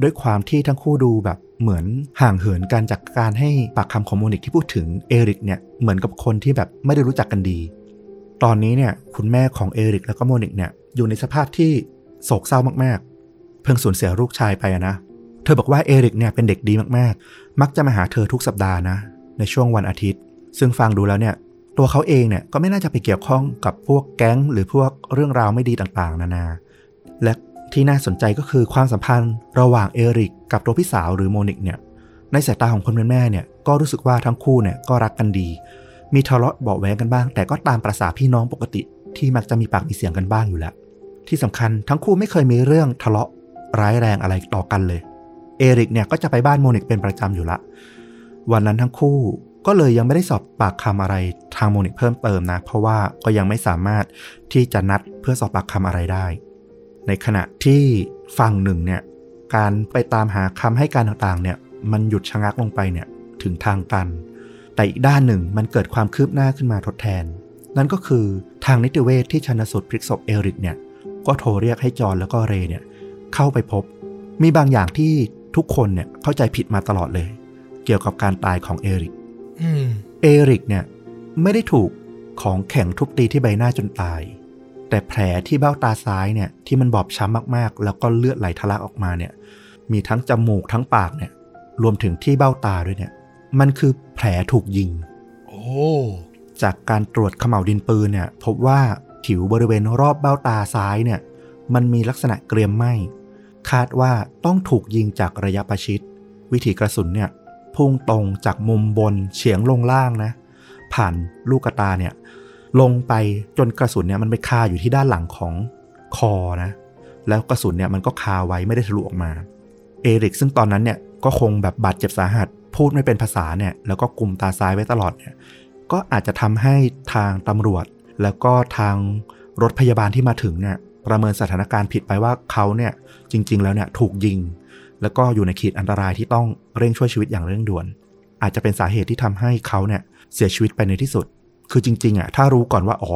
ด้วยความที่ทั้งคู่ดูแบบเหมือนห่างเหินกันจากการให้ปากคำของโมนิกที่พูดถึงเอริกเนี่ยเหมือนกับคนที่แบบไม่ได้รู้จักกันดี ตอนนี้เนี่ยคุณแม่ของเอริกแล้วก็โมนิกเนี่ยอยู่ในสภาพที่โศกเศร้ามากๆ เพิ่งสูญเสียลูกชายไปนะ เธอบอกว่าเอริกเนี่ยเป็นเด็กดีมากๆ มักจะมาหาเธอทุกสัปดาห์นะ ในช่วงวันอาทิตย์ ซึ่งฟังดูแล้วเนี่ย ตัวเขาเองเนี่ยก็ไม่น่าจะไปเกี่ยวข้องกับพวกแก๊ง หรือพวกเรื่องราวไม่ดีต่างๆ นานา และที่น่าสนใจก็คือความสัมพันธ์ระหว่างเอริกกับตัวพี่สาวหรือโมนิกเนี่ยในสายตาของคนเป็นแม่เนี่ยก็รู้สึกว่าทั้งคู่เนี่ยก็รักกันดี มีทะเลาะเบาะแว้งกันบ้าง แต่ก็ตามประสาพี่น้องปกติที่มักจะมีปากมีเสียงกันบ้างอยู่แล้ว ที่สำคัญทั้งคู่ไม่เคยมีเรื่องทะเลาะร้ายแรงอะไรต่อกันเลย เอริกเนี่ยก็จะไปบ้านโมนิกเป็นประจำอยู่ละ วันนั้นทั้งคู่ ก็เลยยังไม่ได้สอบปากคำอะไรทางโมนิกเพิ่มเติมนะ เพราะว่าก็ยังไม่สามารถที่จะนัดเพื่อสอบปากคำอะไรได้ ในขณะที่ฝั่งหนึ่งเนี่ยการไปตามหาคำให้การต่างๆเนี่ยมันหยุดชะงักลงไปเนี่ยถึงทางตัน แต่อีกด้านหนึ่งมันเกิดความคืบหน้าขึ้นมาทดแทน นั่นก็คือทางนิติเวชที่ชันสูตรพลิกศพเอริกเนี่ยก็โทรเรียกให้จอห์นแล้วก็เรย์เนี่ยเข้าไปพบ มีบางอย่างที่ทุกคนเนี่ยเข้าใจผิดมาตลอดเลย เกี่ยวกับการตายของเอริก เอริกเนี่ยไม่ได้ถูกของแข็งทุบตีที่ใบหน้าจนตาย แต่แผลที่เบ้าตาซ้ายเนี่ยที่มันบอบช้ำมากๆ แล้วก็เลือดไหลทะลักออกมาเนี่ย มีทั้งจมูกทั้งปากเนี่ย รวมถึงที่เบ้าตาด้วยเนี่ย มันคือแผลถูกยิง
โอ้
จากการตรวจเขม่าวดินปืนเนี่ยพบว่าผิวบริเวณรอบเบ้าตาซ้ายเนี่ย มันมีลักษณะเกรียมไหมคาดว่าต้องถูกยิงจากระยะประชิด วิถีกระสุนเนี่ย พุ่งตรงจากมุมบนเฉียงลงล่างนะ ผ่านลูกตาเนี่ย ลงไปจนกระสุนเนี่ยมันไปคาอยู่ที่ด้านหลังของคอนะ แล้วกระสุนเนี่ยมันก็คาไว้ไม่ได้ทะลุออกมา เอริกซึ่งตอนนั้นเนี่ยก็คงแบบบาดเจ็บสาหัส พูดไม่เป็นภาษาเนี่ย แล้วก็กลุ่มตาซ้ายไว้ตลอดเนี่ย ก็อาจจะทำให้ทางตำรวจ แล้วก็ทางรถพยาบาลที่มาถึงเนี่ยประเมินสถานการณ์ผิดไปว่าเขาเนี่ยจริง ๆ แล้วเนี่ยถูกยิง แล้วก็อยู่ในขีดอันตรายที่ต้องเร่งช่วยชีวิตอย่างเร่งด่วน อาจจะเป็นสาเหตุที่ทำให้เขาเนี่ยเสียชีวิตไปในที่สุด คือจริงๆอะถ้ารู้ก่อนว่าอ๋อ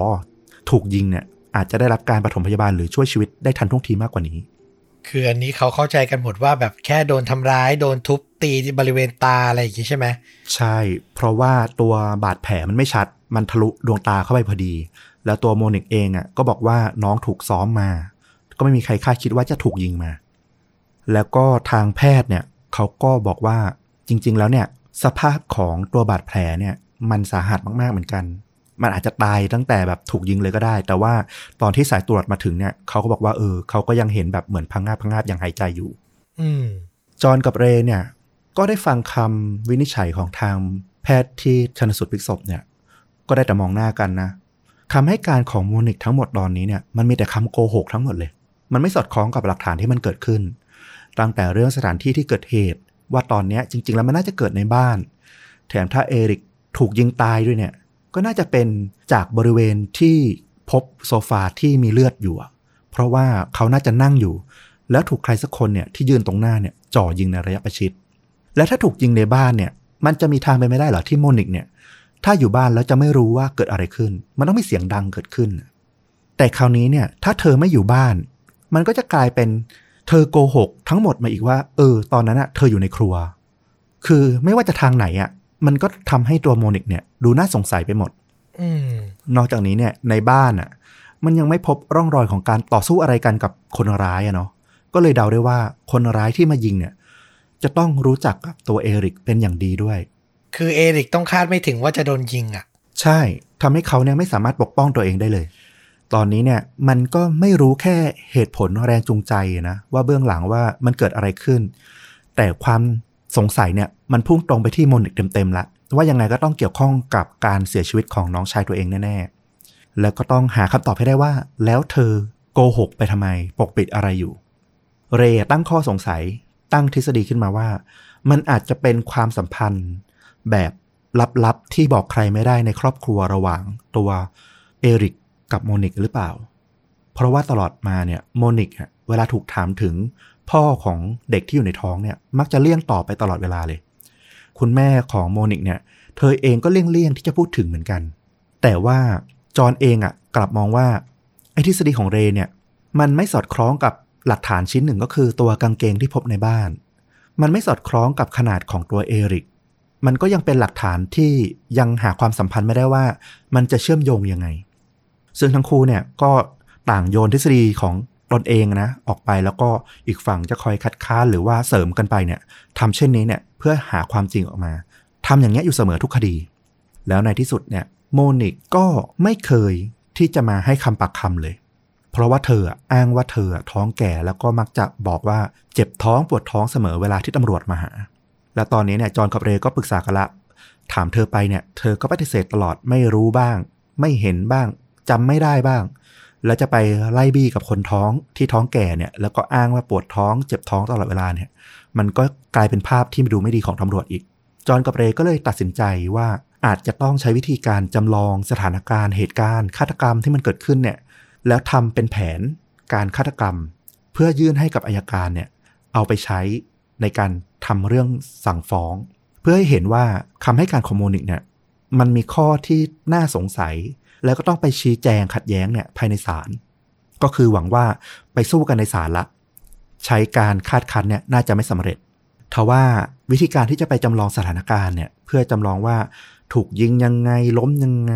ถูกยิงเนี่ยอาจจะได้รับการปฐมพยาบาลหรือช่วยชีวิตได้ทันท่วงทีมากกว่านี้
คืออันนี้เขาเข้าใจกันหมดว่าแบบแค่โดนทำร้าย โดนทุบตีที่บริเวณตาอะไรอย่างงี้ใช่ไหม
ใช่ เพราะว่าตัวบาดแผลมันไม่ชัด มันทะลุดวงตาเข้าไปพอดี แล้วตัวโมนิกเองอะก็บอกว่าน้องถูกซ้อมมา ก็ไม่มีใครคาดคิดว่าจะถูกยิงมา แล้วก็ทางแพทย์เนี่ยเขาก็บอกว่าจริง ๆ แล้วเนี่ยสภาพของตัวบาดแผลเนี่ยมันสาหัสมากๆเหมือนกัน มันอาจจะตายตั้งแต่แบบถูกยิงเลยก็ได้ แต่ว่าตอนที่สายตรวจมาถึงเนี่ยเขาก็บอกว่าเออเขาก็ยังเห็นแบบเหมือนพังงาบพังงาบยังหายใจอยู่
อืม
จอห์นกับเรย์เนี่ยก็ได้ฟังคำวินิจฉัยของทางแพทย์ที่ชนสูตรพลิกศพเนี่ย ก็ได้แต่มองหน้ากันนะคำให้การของโมนิกทั้งหมดตอนนี้เนี่ยมันมีแต่คำโกหกทั้งหมดเลย มันไม่สอดคล้องกับหลักฐานที่มันเกิดขึ้น ตั้งแต่เรื่องสถานที่ที่เกิดเหตุ ว่าตอนนี้จริง ๆ แล้วมันน่าจะเกิดในบ้าน แถมถ้าเอริกถูกยิงตายด้วยเนี่ย ก็น่าจะเป็นจากบริเวณที่พบโซฟาที่มีเลือดอยู่ เพราะว่าเขาน่าจะนั่งอยู่ แล้วถูกใครสักคนเนี่ยที่ยืนตรงหน้าเนี่ยจ่อยิงในระยะประชิด และถ้าถูกยิงในบ้านเนี่ย มันจะมีทางไปไม่ได้เหรอที่โมนิกเนี่ย ถ้าอยู่บ้านแล้วจะไม่รู้ว่าเกิดอะไรขึ้น มันต้องมีเสียงดังเกิดขึ้น แต่คราวนี้เนี่ย ถ้าเธอไม่อยู่บ้าน มันก็จะกลายเป็น เธอโกหกทั้งหมดมาอีกว่า เออ ตอนนั้นอะเธออยู่ในครัว คือไม่ว่าจะทางไหนอะมันก็ทำให้ตัวโมนิกเนี่ยดูน่าสงสัยไปหมด
อืม
นอกจากนี้เนี่ยในบ้านอะมันยังไม่พบร่องรอยของการต่อสู้อะไรกันกับคนร้ายอะเนาะก็เลยเดาได้ว่าคนร้ายที่มายิงเนี่ย จะต้องรู้จักกับตัวเอริกเป็นอย่างดีด้วย
คือเอริกต้องคาดไม่ถึงว่าจะโดนยิงอะ
ใช่ทำให้เขาเนี่ยไม่สามารถปกป้องตัวเองได้เลย ตอนนี้เนี่ยมันก็ไม่รู้แค่เหตุผลแรงจูงใจนะว่าเบื้องหลังว่ามันเกิดอะไรขึ้น แต่ความสงสัยเนี่ยมันพุ่งตรงไปที่มนิกเต็มๆละว่ายังไงก็ต้องเกี่ยวข้องกับการเสียชีวิตของน้องชายตัวเองแน่ๆ แล้วก็ต้องหาคำตอบให้ได้ว่า แล้วเธอโกหกไปทำไมปกปิดอะไรอยู่ เรย์ตั้งข้อสงสัยตั้งทฤษฎีขึ้นมาว่า มันอาจจะเป็นความสัมพันธ์ แบบลับๆที่บอกใครไม่ได้ในครอบครัวระหว่างตัวเอริก กับโมนิกหรือเปล่า เพราะว่าตลอดมาเนี่ยโมนิกเวลาถูกถามถึงพ่อของเด็กที่อยู่ในท้องเนี่ยมักจะเลี่ยงตอบไปตลอดเวลาเลย คุณแม่ของโมนิกเนี่ยเธอเองก็เลี่ยงๆที่จะพูดถึงเหมือนกัน แต่ว่าจอห์นเองอะกลับมองว่าไอ้ทฤษฎีของเรเนี่ยมันไม่สอดคล้องกับหลักฐานชิ้นหนึ่งก็คือตัวกางเกงที่พบในบ้าน มันไม่สอดคล้องกับขนาดของตัวเอริก มันก็ยังเป็นหลักฐานที่ยังหาความสัมพันธ์ไม่ได้ว่า มันจะเชื่อมโยงยังไง ซึ่งทั้งคู่เนี่ยก็ต่างโยนทฤษฎีของตนเองนะออกไปแล้วก็อีกฝั่งจะคอยคัดค้านหรือว่าเสริมกันไปเนี่ยทำเช่นนี้เนี่ยเพื่อหาความจริงออกมาทำอย่างเงี้ยอยู่เสมอทุกคดี แล้วในที่สุดเนี่ยโมนิกก็ไม่เคยที่จะมาให้คำปากคำเลย เพราะว่าเธออ้างว่าเธอท้องแก่แล้วก็มักจะบอกว่าเจ็บท้องปวดท้องเสมอเวลาที่ตำรวจมาหา และตอนนี้เนี่ยจอห์นกับเรย์ก็ปรึกษากันละถามเธอไปเนี่ยเธอก็ปฏิเสธตลอดไม่รู้บ้าง ไม่เห็นบ้าง จำไม่ได้บ้าง แล้วจะไปไล่บี้กับคนท้องที่ท้องแก่เนี่ย แล้วก็อ้างว่าปวดท้องเจ็บท้องตลอดเวลาเนี่ย มันก็กลายเป็นภาพที่ดูไม่ดีของตำรวจอีก จอห์นกับเรก็เลยตัดสินใจว่าอาจจะต้องใช้วิธีการจำลองสถานการณ์เหตุการณ์ฆาตกรรมที่มันเกิดขึ้นเนี่ย แล้วทำเป็นแผนการฆาตกรรม เพื่อยื่นให้กับอายการเนี่ยเอาไปใช้ในการทำเรื่องสั่งฟ้อง เพื่อให้เห็นว่าคำให้การของโมนิกเนี่ยมันมีข้อที่น่าสงสัย แล้วก็ต้องไปชี้แจงขัดแย้งเนี่ยภายในศาลก็คือหวังว่าไปสู้กันในศาลละ ใช้การคาดคั้นเนี่ยน่าจะไม่สำเร็จทว่าวิธีการที่จะไปจำลองสถานการณ์เนี่ย เพื่อจำลองว่าถูกยิงยังไงล้มยังไง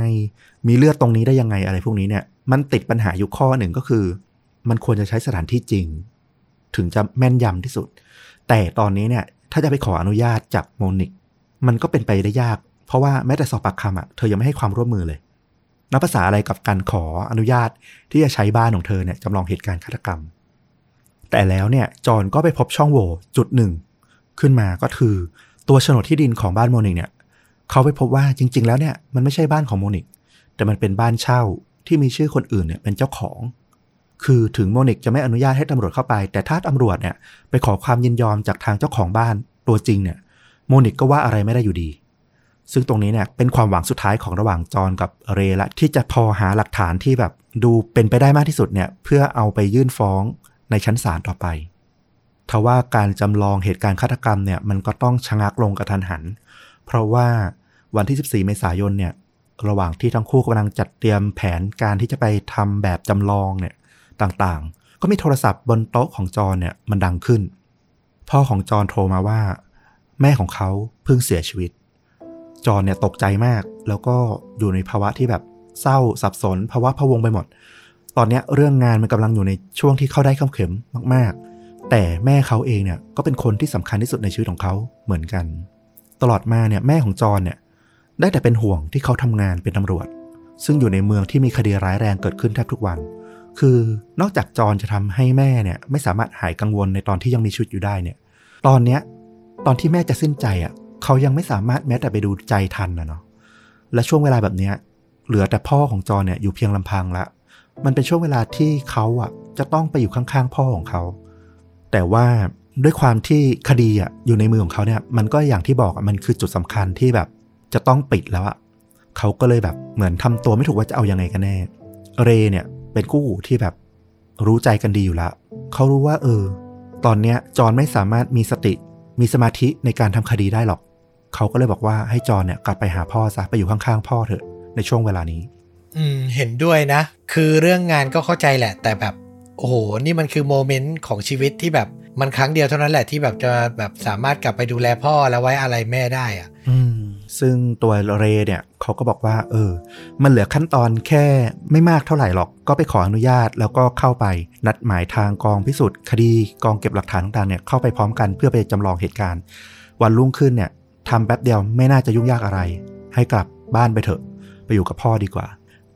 มีเลือดตรงนี้ได้ยังไงอะไรพวกนี้เนี่ย มันติดปัญหาอยู่ข้อหนึ่งก็คือ มันควรจะใช้สถานที่จริง ถึงจะแม่นยำที่สุด แต่ตอนนี้เนี่ย ถ้าจะไปขออนุญาตจากโมนิก มันก็เป็นไปได้ยาก เพราะว่าแม้แต่สอบปากคำอะเธอยังไม่ให้ความร่วมมือเลย นับภาษาอะไรกับการขออนุญาตที่จะใช้บ้านของเธอเนี่ยจำลองเหตุการณ์ฆาตกรรม แต่แล้วเนี่ยจอห์นก็ไปพบช่องโหว่จุดหนึ่ง ขึ้นมาก็คือตัวโฉนดที่ดินของบ้านโมนิกเนี่ยเขาไปพบว่าจริง ๆ แล้วเนี่ยมันไม่ใช่บ้านของโมนิกแต่มันเป็นบ้านเช่าที่มีชื่อคนอื่นเนี่ยเป็นเจ้าของ คือถึงโมนิกจะไม่อนุญาตให้ตำรวจเข้าไป แต่ถ้าตำรวจเนี่ยไปขอความยินยอมจากทางเจ้าของบ้านตัวจริงเนี่ยโมนิกก็ว่าอะไรไม่ได้อยู่ดี ซึ่งตรงนี้เนี่ยเป็นความหวังสุดท้ายของระหว่างจอนกับเรย์ละที่จะพอหาหลักฐานที่แบบดูเป็นไปได้มากที่สุดเนี่ยเพื่อเอาไปยื่นฟ้องในชั้นศาลต่อไปทว่าการจำลองเหตุการณ์ฆาตกรรมเนี่ยมันก็ต้องชะงักลงกระทันหัน เพราะว่าวันที่ 14 เมษายนเนี่ยระหว่างที่ทั้งคู่กำลังจัดเตรียมแผนการที่จะไปทำแบบจำลองเนี่ยต่างๆ ก็มีโทรศัพท์บนโต๊ะของจอนเนี่ยมันดังขึ้น พ่อของจอนโทรมาว่า แม่ของเขาเพิ่งเสียชีวิต จอนเนี่ยตกใจมาก แล้วก็อยู่ในภาวะที่แบบเศร้าสับสนภาวะพะวงไปหมด ตอนนี้เรื่องงานมันกำลังอยู่ในช่วงที่เข้าได้เข้าเข็มมาก ๆ แต่แม่เขาเองเนี่ยก็เป็นคนที่สำคัญที่สุดในชีวิตของเขาเหมือนกัน ตลอดมาเนี่ยแม่ของจอนเนี่ยได้แต่เป็นห่วงที่เขาทำงานเป็นตำรวจ ซึ่งอยู่ในเมืองที่มีคดีร้ายแรงเกิดขึ้นแทบทุกวัน คือนอกจากจอนจะทำให้แม่เนี่ยไม่สามารถหายกังวลในตอนที่ยังมีชีวิตอยู่ได้เนี่ย ตอนเนี้ยตอนที่แม่จะสิ้นใจอะ เขายังไม่สามารถแม้แต่ไปดูใจทันนะเนาะและช่วงเวลาแบบเนี้ยเหลือแต่พ่อของจอเนี่ยอยู่เพียงลำพังละ มันเป็นช่วงเวลาที่เขาอะจะต้องไปอยู่ข้างๆพ่อของเขา แต่ว่าด้วยความที่คดีอะอยู่ในมือของเขาเนี่ย มันก็อย่างที่บอกอะมันคือจุดสำคัญที่แบบจะต้องปิดแล้วอะเขาก็เลยแบบเหมือนทำตัวไม่ถูกว่าจะเอายังไงกันแน่ เรเนี่ยเป็นคู่หูที่แบบรู้ใจกันดีอยู่ล้วเขารู้ว่า เออ ตอนเนี้ยจอนไม่สามารถมีสติ มีสมาธิในการทำคดีได้หรอก เขาก็เลยบอกว่าให้จอนเนี่ยกลับไปหาพ่อซะไปอยู่ข้างๆพ่อเถอะในช่วงเวลานี้
อืมเห็นด้วยนะ คือเรื่องงานก็เข้าใจแหละ แต่แบบโอ้โหนี่มันคือโมเมนต์ของชีวิตที่แบบมันครั้งเดียวเท่านั้นแหละที่แบบจะแบบสามารถกลับไปดูแลพ่อแล้วไว้อะไรแม่ได้อะ
อืมซึ่งตัวเรเนี่ยเขาก็บอกว่า เออ มันเหลือขั้นตอนแค่ไม่มากเท่าไหร่หรอก ก็ไปขออนุญาตแล้วก็เข้าไปนัดหมายทางกองพิสูจน์คดีกองเก็บหลักฐานต่างๆเนี่ยเข้าไปพร้อมกันเพื่อไปจำลองเหตุการณ์ วันรุ่งขึ้นเนี่ย ทำแป๊บเดียวไม่น่าจะยุ่งยากอะไร ให้กลับบ้านไปเถอะ ไปอยู่กับพ่อดีกว่า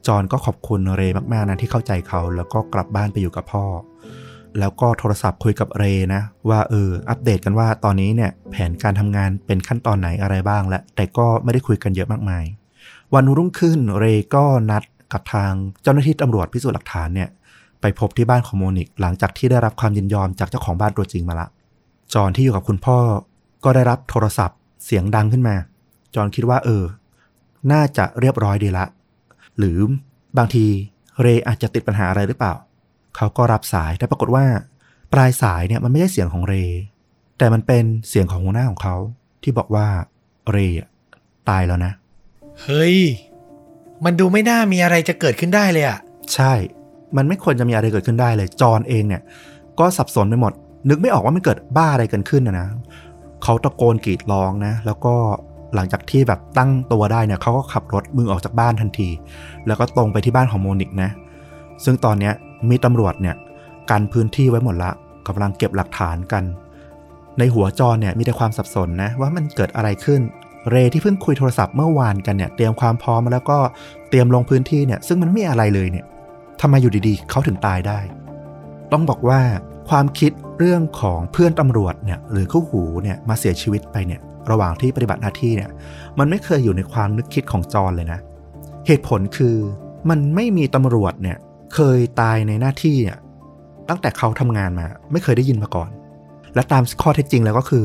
จอนก็ขอบคุณเรมาก ๆ นะที่เข้าใจเขา แล้วก็กลับบ้านไปอยู่กับพ่อ แล้วก็โทรศัพท์คุยกับเรนะ ว่าเอออัปเดตกันว่าตอนนี้เนี่ยแผนการทำงานเป็นขั้นตอนไหนอะไรบ้างและแต่ก็ไม่ได้คุยกันเยอะมากมาย วันรุ่งขึ้นเรก็นัดกับทางเจ้าหน้าที่ตำรวจพิสูจน์หลักฐานเนี่ยไปพบที่บ้านของโมนิกหลังจากที่ได้รับความยินยอมจากเจ้าของบ้านตัวจริงมาละ จอนที่อยู่กับคุณพ่อก็ได้รับโทรศัพท์ เสียงดังขึ้นมา จอห์นคิดว่าเออ น่าจะเรียบร้อยดีละ หรือบางทีเรอาจจะติดปัญหาอะไรหรือเปล่า เขาก็รับสายแต่ปรากฏว่า ปลายสายเนี่ยมันไม่ใช่เสียงของเร แต่มันเป็นเสียงของหัวหน้าของเขา ที่บอกว่าเรอะตายแล้วนะ
เฮ้ย มันดูไม่น่ามีอะไรจะเกิดขึ้นได้เลยอะ
ใช่ มันไม่ควรจะมีอะไรเกิดขึ้นได้เลย จอห์นเองเนี่ย ก็สับสนไปหมด นึกไม่ออกว่ามันเกิดบ้าอะไรกันขึ้นนะนะ เขาตะโกนกรีดร้องนะ แล้วก็หลังจากที่แบบตั้งตัวได้เนี่ยเขาก็ขับรถมือออกจากบ้านทันที แล้วก็ตรงไปที่บ้านของโมนิกนะ ซึ่งตอนเนี้ยมีตำรวจเนี่ยกันพื้นที่ไว้หมดละกำลังเก็บหลักฐานกัน ในหัวจอเนี่ยมีแต่ความสับสนนะว่ามันเกิดอะไรขึ้น เรที่เพิ่งคุยโทรศัพท์เมื่อวานกันเนี่ยเตรียมความพร้อมแล้วก็เตรียมลงพื้นที่เนี่ยซึ่งมันไม่อะไรเลยเนี่ยทำไมอยู่ดีๆเขาถึงตายได้ ต้องบอกว่า ความคิดเรื่องของเพื่อนตำรวจเนี่ยหรือคู่หูเนี่ยมาเสียชีวิตไปเนี่ยระหว่างที่ปฏิบัติหน้าที่เนี่ยมันไม่เคยอยู่ในความนึกคิดของจอนเลยนะ เหตุผลคือมันไม่มีตำรวจเนี่ยเคยตายในหน้าที่เนี่ยตั้งแต่เขาทำงานมา ไม่เคยได้ยินมาก่อน และตามข้อเท็จจริงแล้วก็คือ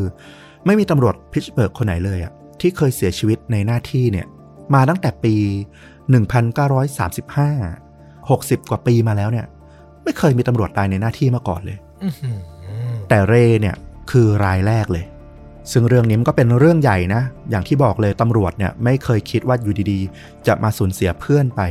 ไม่มีตำรวจพิชเบิร์กคนไหนเลยอะที่เคยเสียชีวิตในหน้าที่เนี่ยมาตั้งแต่ปี 1935 60 กว่าปีมาแล้วเนี่ย ไม่เคยมีตำรวจตายในหน้าที่มาก่อนเลย แต่เรเนี่ยคือรายแรกเลย ซึ่งเรื่องนี้มันก็เป็นเรื่องใหญ่นะ อย่างที่บอกเลยตำรวจเนี่ยไม่เคยคิดว่าอยู่ดีๆ จะมาสูญเสียเพื่อนไป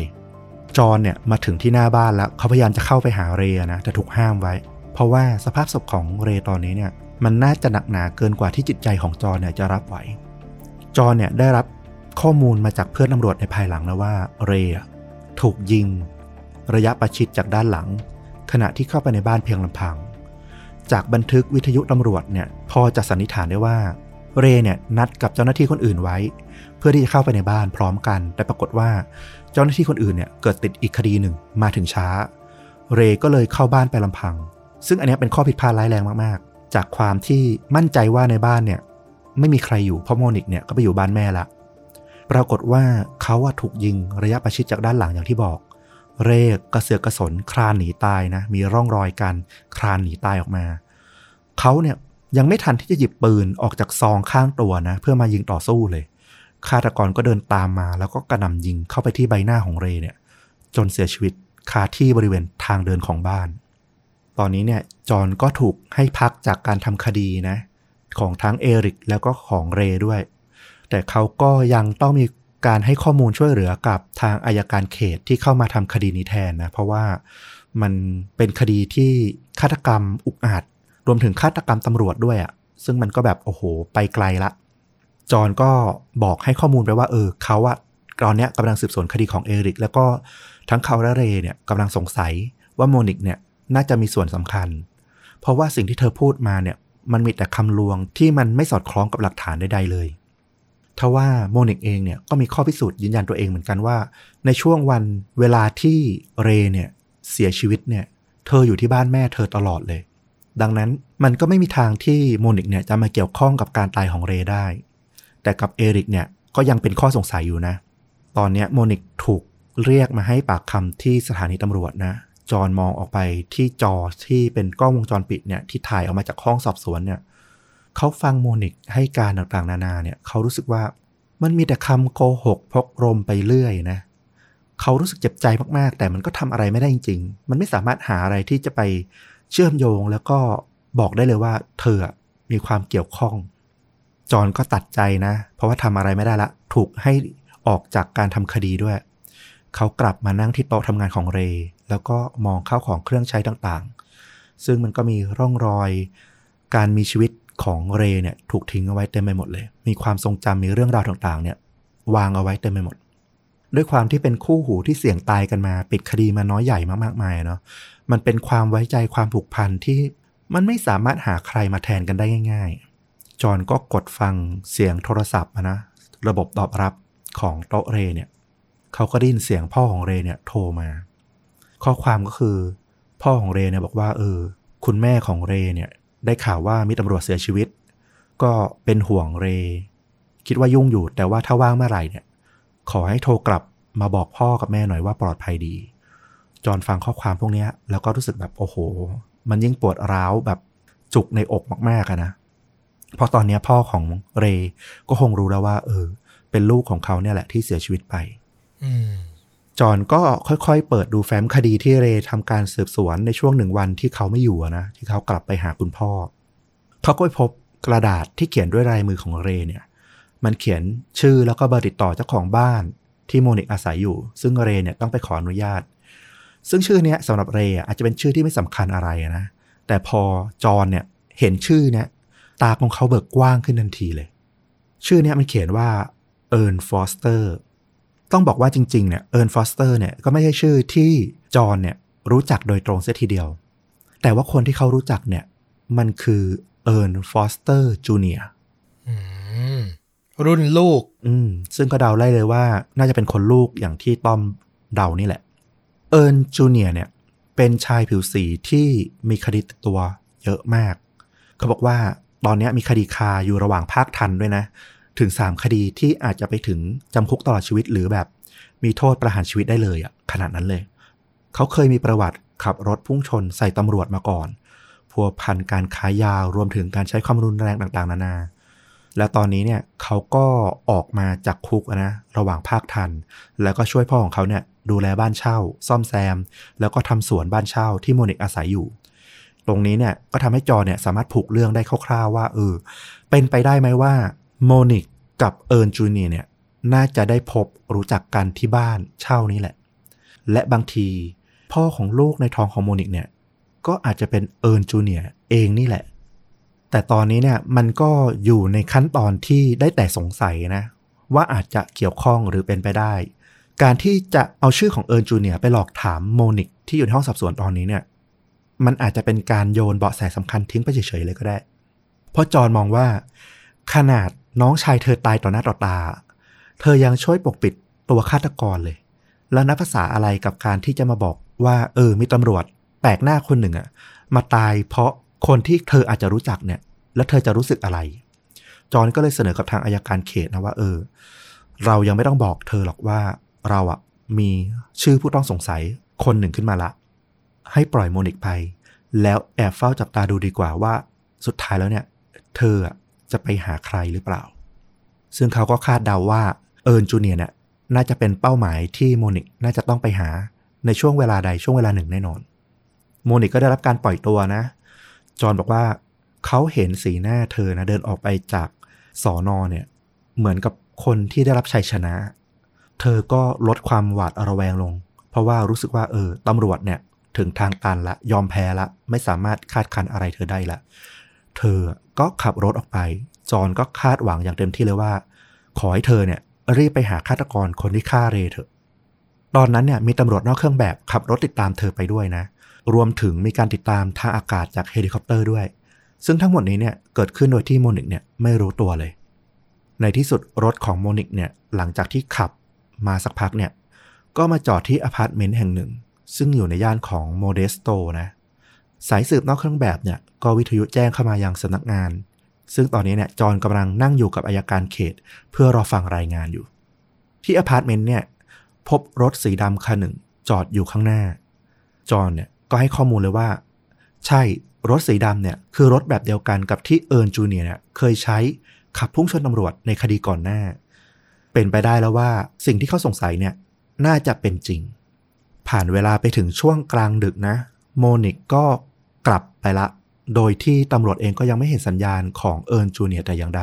จอนเนี่ยมาถึงที่หน้าบ้านแล้ว เขาพยายามจะเข้าไปหาเรนะแต่ถูกห้ามไว้ เพราะว่าสภาพศพของเรตอนนี้เนี่ยมันน่าจะหนักหนาเกินกว่าที่จิตใจของจอนเนี่ยจะรับไหว จอนเนี่ยได้รับข้อมูลมาจากเพื่อนตำรวจในภายหลังนะว่า เรถูกยิง ระยะประชิดจากด้านหลัง ขณะที่เข้าไปในบ้านเพียงลำพัง จากบันทึกวิทยุตำรวจเนี่ยพอจะสันนิษฐานได้ว่า เรเนี่ยนัดกับเจ้าหน้าที่คนอื่นไว้ เพื่อที่จะเข้าไปในบ้านพร้อมกัน แต่ปรากฏว่าเจ้าหน้าที่คนอื่นเนี่ยเกิดติดอีกคดีหนึ่งมาถึงช้า เรก็เลยเข้าบ้านไปลำพัง ซึ่งอันนี้เป็นข้อผิดพลาดร้ายแรงมากๆ จากความที่มั่นใจว่าในบ้านเนี่ยไม่มีใครอยู่เพราะโมนิกเนี่ยก็ไปอยู่บ้านแม่ละปรากฏว่าเขาถูกยิงระยะประชิดจากด้านหลังอย่างที่บอก เรกกระเสือกกระสนคลานหนีตายนะ มีร่องรอยการคลานหนีตายออกมา เขาเนี่ยยังไม่ทันที่จะหยิบปืนออกจากซองข้างตัวนะ เพื่อมายิงต่อสู้เลยฆาตกรก็เดินตามมา แล้วก็กระหน่ำยิงเข้าไปที่ใบหน้าของเรเนี่ย จนเสียชีวิตคาที่บริเวณทางเดินของบ้าน ตอนนี้เนี่ยจอนก็ถูกให้พักจากการทำคดีนะ ของทั้งเอริกแล้วก็ของเรด้วย แต่เขาก็ยังต้องมี การให้ข้อมูลช่วยเหลือกับทางอายการเขตที่เข้ามาทำคดีนี้แทนนะ เพราะว่ามันเป็นคดีที่ฆาตกรรมอุกอาจ รวมถึงฆาตกรรมตำรวจด้วยอะ่ะ ซึ่งมันก็แบบโอ้โห ไปไกลละ จอนก็บอกให้ข้อมูลไปว่า เออเขาอะตอนเนี้ยกำลังสืบสวนคดีของเอริก แล้วก็ทั้งเขาและเรเนี่ยกำลังสงสัยว่าโมนิกเนี่ยน่าจะมีส่วนสำคัญ เพราะว่าสิ่งที่เธอพูดมาเนี่ยมันมีแต่คำลวงที่มันไม่สอดคล้องกับหลักฐานใดๆเลย ทว่าโมนิกเองเนี่ยก็มีข้อพิสูจน์ยืนยันตัวเองเหมือนกันว่า ในช่วงวันเวลาที่เรเนี่ยเสียชีวิตเนี่ยเธออยู่ที่บ้านแม่เธอตลอดเลย ดังนั้นมันก็ไม่มีทางที่โมนิกเนี่ยจะมาเกี่ยวข้องกับการตายของเรได้ แต่กับเอริกเนี่ยก็ยังเป็นข้อสงสัยอยู่นะ ตอนนี้โมนิกถูกเรียกมาให้ปากคำที่สถานีตำรวจนะ จอนมองออกไปที่จอที่เป็นกล้องวงจรปิดเนี่ยที่ถ่ายออกมาจากห้องสอบสวนเนี่ย เขาฟังโมนิกให้การต่างๆ นานาเนี่ยเขารู้สึกว่ามันมีแต่คำโกหกพกรมไปเรื่อยนะเขารู้สึกเจ็บใจมากๆ แต่มันก็ทำอะไรไม่ได้จริง ๆ มันไม่สามารถหาอะไรที่จะไปเชื่อมโยงแล้วก็บอกได้เลยว่า เธอมีความเกี่ยวข้อง จอห์นก็ตัดใจนะ เพราะว่าทำอะไรไม่ได้ละ ถูกให้ออกจากการทำคดีด้วย เขากลับมานั่งที่โต๊ะทำงานของเรย์แล้วก็มองเข้าของเครื่องใช้ต่างๆ ซึ่งมันก็มีร่องรอย การมีชีวิต ของเรเนี่ยถูกทิ้งเอาไว้เต็มไปหมดเลย มีความทรงจำมีเรื่องราวต่างๆ เนี่ยวางเอาไว้เต็มไปหมด ด้วยความที่เป็นคู่หูที่เสี่ยงตายกันมาปิดคดีมาน้อยใหญ่มากๆมายเนาะมันเป็นความไว้ใจความผูกพันที่มันไม่สามารถหาใครมาแทนกันได้ง่าย ๆ จอห์นก็กดฟังเสียงโทรศัพท์นะระบบตอบรับของโต๊ะเรเนี่ยเขาก็ได้ยินเสียงพ่อของเรเนี่ยโทรมา ข้อความก็คือ พ่อของเรเนี่ยบอกว่าเออ คุณแม่ของเรเนี่ย ได้ข่าวว่ามีตำรวจเสียชีวิต ก็เป็นห่วงเร คิดว่ายุ่งอยู่ แต่ว่าถ้าว่างเมื่อไหร่เนี่ย ขอให้โทรกลับมาบอกพ่อกับแม่หน่อยว่าปลอดภัยดี จอนฟังข้อความพวกนี้แล้วก็รู้สึกแบบโอ้โห มันยิ่งปวดร้าวแบบจุกในอกมากๆนะเพราะตอนนี้พ่อของเรก็คงรู้แล้วว่า เออ เป็นลูกของเขาเนี่ยแหละที่เสียชีวิตไป
อืม
จอนก็ค่อยๆ เปิดดูแฟ้มคดีที่เรย์ทำการสืบสวนในช่วงหนึ่งวันที่เขาไม่อยู่นะที่เขากลับไปหาคุณพ่อ เขาก็พบกระดาษที่เขียนด้วยลายมือของเรเนี่ย มันเขียนชื่อแล้วก็เบอร์ติดต่อเจ้าของบ้านที่โมนิกอาศัยอยู่ ซึ่งเรเนี่ยต้องไปขออนุญาต ซึ่งชื่อเนี้ยสำหรับเรอาจจะเป็นชื่อที่ไม่สำคัญอะไรนะแต่พอจอนเนี่ยเห็นชื่อเนี่ยตาของเขาเบิกกว้างขึ้นทันทีเลย ชื่อเนี้ยมันเขียนว่าเอิร์นฟอสเตอร์ ต้องบอกว่าจริงๆเนี่ยเอิร์นฟอสเตอร์เนี่ยก็ไม่ใช่ชื่อที่จอห์นเนี่ยรู้จักโดยตรงเสียทีเดียว แต่ว่าคนที่เขารู้จักเนี่ยมันคือเอิร์นฟอสเตอร์จูเนียร์
อืมรุ่นลูก
อืม ซึ่งก็เดาได้เลยว่า น่าจะเป็นคนลูกอย่างที่ต้อมเดานี่แหละ เอิร์นจูเนียเนี่ย เป็นชายผิวสีที่มีคดีติดตัวเยอะมาก เขาบอกว่าตอนเนี้ยมีคดีคาอยู่ระหว่างภาคทันด้วยนะ ถึง 3 คดีที่อาจจะไปถึงจำคุกตลอดชีวิตหรือแบบ มีโทษประหารชีวิตได้เลยอะขนาดนั้นเลย เขาเคยมีประวัติขับรถพุ่งชนใส่ตำรวจมาก่อน พัวพันการค้ายารวมถึงการใช้ความรุนแรงต่างๆ นานา และตอนนี้เนี่ยเขาก็ออกมาจากคุกนะระหว่างภาคทัณฑ์ แล้วก็ช่วยพ่อของเขาเนี่ยดูแลบ้านเช่า ซ่อมแซม แล้วก็ทำสวนบ้านเช่าที่โมนิกอาศัยอยู่ตรงนี้เนี่ยก็ทำให้จอห์นเนี่ยสามารถผูกเรื่องได้คร่าวๆว่าเออเป็นไปได้ไหมว่า โมนิกกับเอิร์นจูเนียร์เนี่ยน่าจะได้พบรู้จักกันที่บ้านเช่านี้แหละ และบางทีพ่อของลูกในท้องของโมนิกเนี่ยก็อาจจะเป็นเอิร์นจูเนียร์เองนี่แหละ แต่ตอนนี้เนี่ยมันก็อยู่ในขั้นตอนที่ได้แต่สงสัยนะ ว่าอาจจะเกี่ยวข้องหรือเป็นไปได้ การที่จะเอาชื่อของเอิร์นจูเนียไปหลอกถามโมนิกที่อยู่ในห้องสอบสวนตอนนี้เนี่ยมันอาจจะเป็นการโยนเบาะแสสำคัญทิ้งไปเฉยๆเลยก็ได้ เพราะจอห์นมองว่า ขนาด น้องชายเธอตายต่อหน้าต่อตา เธอยังช่วยปกปิดตัวฆาตกรเลย แล้วนับภาษาอะไรกับการที่จะมาบอกว่า เออ มีตำรวจแปลกหน้าคนหนึ่งอะมาตายเพราะคนที่เธออาจจะรู้จักเนี่ย แล้วเธอจะรู้สึกอะไร จอนก็เลยเสนอกับทางอายการเขตนะว่า เออ เรายังไม่ต้องบอกเธอหรอกว่าเราอะมีชื่อผู้ต้องสงสัยคนหนึ่งขึ้นมาละ ให้ปล่อยโมนิกไป แล้วแอบเฝ้าจับตาดูดีกว่าว่า สุดท้ายแล้วเนี่ย เธออะ จะไปหาใครหรือเปล่า ซึ่งเขาก็คาดเดาว่าเอิร์นจูเนียร์เนี่ยน่าจะเป็นเป้าหมายที่โมนิกน่าจะต้องไปหาในช่วงเวลาใดช่วงเวลาหนึ่งแน่นอน โมนิกก็ได้รับการปล่อยตัวนะ จอห์นบอกว่าเขาเห็นสีหน้าเธอนะเดินออกไปจากสอนอเนี่ยเหมือนกับคนที่ได้รับชัยชนะ เธอก็ลดความหวาดระแวงลง เพราะว่ารู้สึกว่าเออตำรวจเนี่ยถึงทางตันละยอมแพ้ละ ไม่สามารถคาดคันอะไรเธอได้ละ เธอก็ขับรถออกไป จอห์นก็คาดหวังอย่างเต็มที่เลยว่า ขอให้เธอเนี่ย รีบไปหาฆาตกรคนที่ฆ่าเรเถอะ ตอนนั้นเนี่ยมีตำรวจนอกเครื่องแบบขับรถติดตามเธอไปด้วยนะ รวมถึงมีการติดตามทางอากาศจากเฮลิคอปเตอร์ด้วย ซึ่งทั้งหมดนี้เนี่ยเกิดขึ้นโดยที่โมนิกเนี่ยไม่รู้ตัวเลย ในที่สุดรถของโมนิกเนี่ยหลังจากที่ขับมาสักพักเนี่ยก็มาจอดที่อพาร์ตเมนต์แห่งหนึ่ง ซึ่งอยู่ในย่านของโมเดสโตนะ สายสืบนอกเครื่องแบบเนี่ยก็วิทยุแจ้งเข้ามายังสำนักงาน ซึ่งตอนนี้เนี่ยจอห์นกำลังนั่งอยู่กับอัยการเขต เพื่อรอฟังรายงานอยู่ ที่อพาร์ตเมนต์เนี่ยพบรถสีดำคันหนึ่งจอดอยู่ข้างหน้า จอห์นเนี่ยก็ให้ข้อมูลเลยว่า ใช่รถสีดำเนี่ยคือรถแบบเดียวกันกับที่เอิร์นจูเนียร์เนี่ยเคยใช้ขับพุ่งชนตำรวจในคดีก่อนหน้า เป็นไปได้แล้วว่าสิ่งที่เขาสงสัยเนี่ยน่าจะเป็นจริง ผ่านเวลาไปถึงช่วงกลางดึกนะ โมนิกก็กลับไปละ โดยที่ตำรวจเองก็ยังไม่เห็นสัญญาณของเอิร์นจูเนียร์แต่อย่างใด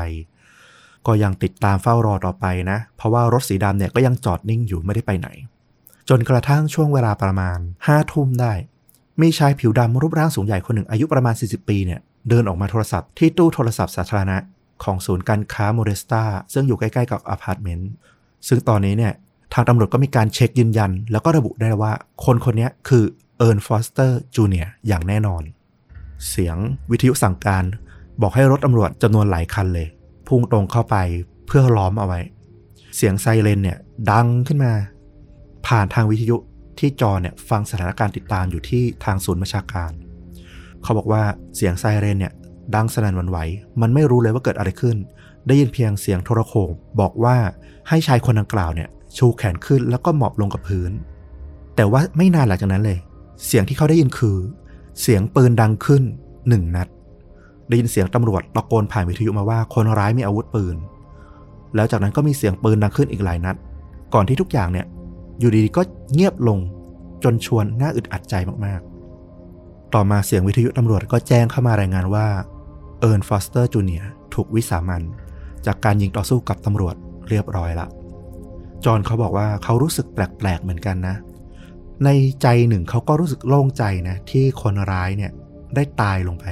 ก็ยังติดตามเฝ้ารอต่อไปนะ เพราะว่ารถสีดำเนี่ยก็ยังจอดนิ่งอยู่ไม่ได้ไปไหน จนกระทั่งช่วงเวลาประมาณห้าทุ่มได้ มีชายผิวดำรูปร่างสูงใหญ่คนหนึ่งอายุประมาณ 40 ปีเนี่ยเดินออกมาโทรศัพท์ที่ตู้โทรศัพท์สาธารณะของศูนย์การค้าโมเดสโตซึ่งอยู่ใกล้ๆกับอพาร์ตเมนต์ซึ่งตอนนี้เนี่ยทางตำรวจก็มีการเช็คยืนยัน แล้วก็ระบุได้ว่าคนคนนี้คือ เอิร์นฟอสเตอร์จูเนียร์อย่างแน่นอน เสียงวิทยุสั่งการบอกให้รถตำรวจจำนวนหลายคันเลย พุ่งตรงเข้าไปเพื่อล้อมเอาไว้ เสียงไซเรนเนี่ยดังขึ้นมา ผ่านทางวิทยุที่จอห์นเนี่ยฟังสถานการณ์ติดตามอยู่ที่ทางศูนย์บัญชาการ เขาบอกว่าเสียงไซเรนเนี่ยดังสนั่นวันไหว มันไม่รู้เลยว่าเกิดอะไรขึ้น ได้ยินเพียงเสียงโทรโขงบอกว่าให้ชายคนดังกล่าวเนี่ยชูแขนขึ้นแล้วก็หมอบลงกับพื้น แต่ว่าไม่นานหลังจากนั้นเลย เสียงที่เขาได้ยินคือ เสียงปืนดังขึ้นหนึ่งนัด ได้ยินเสียงตำรวจตะโกนผ่านวิทยุมาว่าคนร้ายมีอาวุธปืน แล้วจากนั้นก็มีเสียงปืนดังขึ้นอีกหลายนัด ก่อนที่ทุกอย่างเนี่ย อยู่ดีๆก็เงียบลงจนชวนน่าอึดอัดใจมากๆ ต่อมาเสียงวิทยุตำรวจก็แจ้งเข้ามารายงานว่าเอิร์นฟอสเตอร์จูเนียร์ถูกวิสามัญจากการยิงต่อสู้กับตำรวจเรียบร้อยละ จอห์นเขาบอกว่าเขารู้สึกแปลกๆเหมือนกันนะ ในใจหนึ่งเขาก็รู้สึกโล่งใจนะที่คนร้ายเนี่ยได้ตายลงไป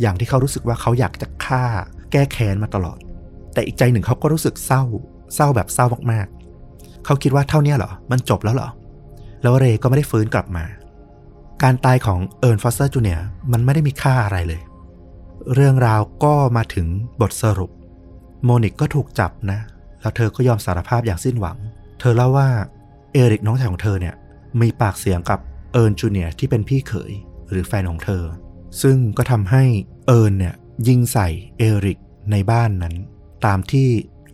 อย่างที่เขารู้สึกว่าเขาอยากจะฆ่า แก้แค้นมาตลอด แต่อีกใจหนึ่งเขาก็รู้สึกเศร้า เศร้าแบบเศร้ามากๆ เขาคิดว่าเท่านี้เหรอ มันจบแล้วเหรอ แล้วเรก็ไม่ได้ฟื้นกลับมา การตายของเอิร์นฟอสเตอร์จูเนียร์มันไม่ได้มีค่าอะไรเลย เรื่องราวก็มาถึงบทสรุป โมนิกก็ถูกจับนะ แล้วเธอก็ยอมสารภาพอย่างสิ้นหวัง เธอเล่าว่าเอริกน้องชายของเธอเนี่ย มีปากเสียงกับเอิร์นจูเนียร์ที่เป็นพี่เขยหรือแฟนของเธอ ซึ่งก็ทำให้เอิร์นเนี่ยยิงใส่เอริกในบ้านนั้น ตามที่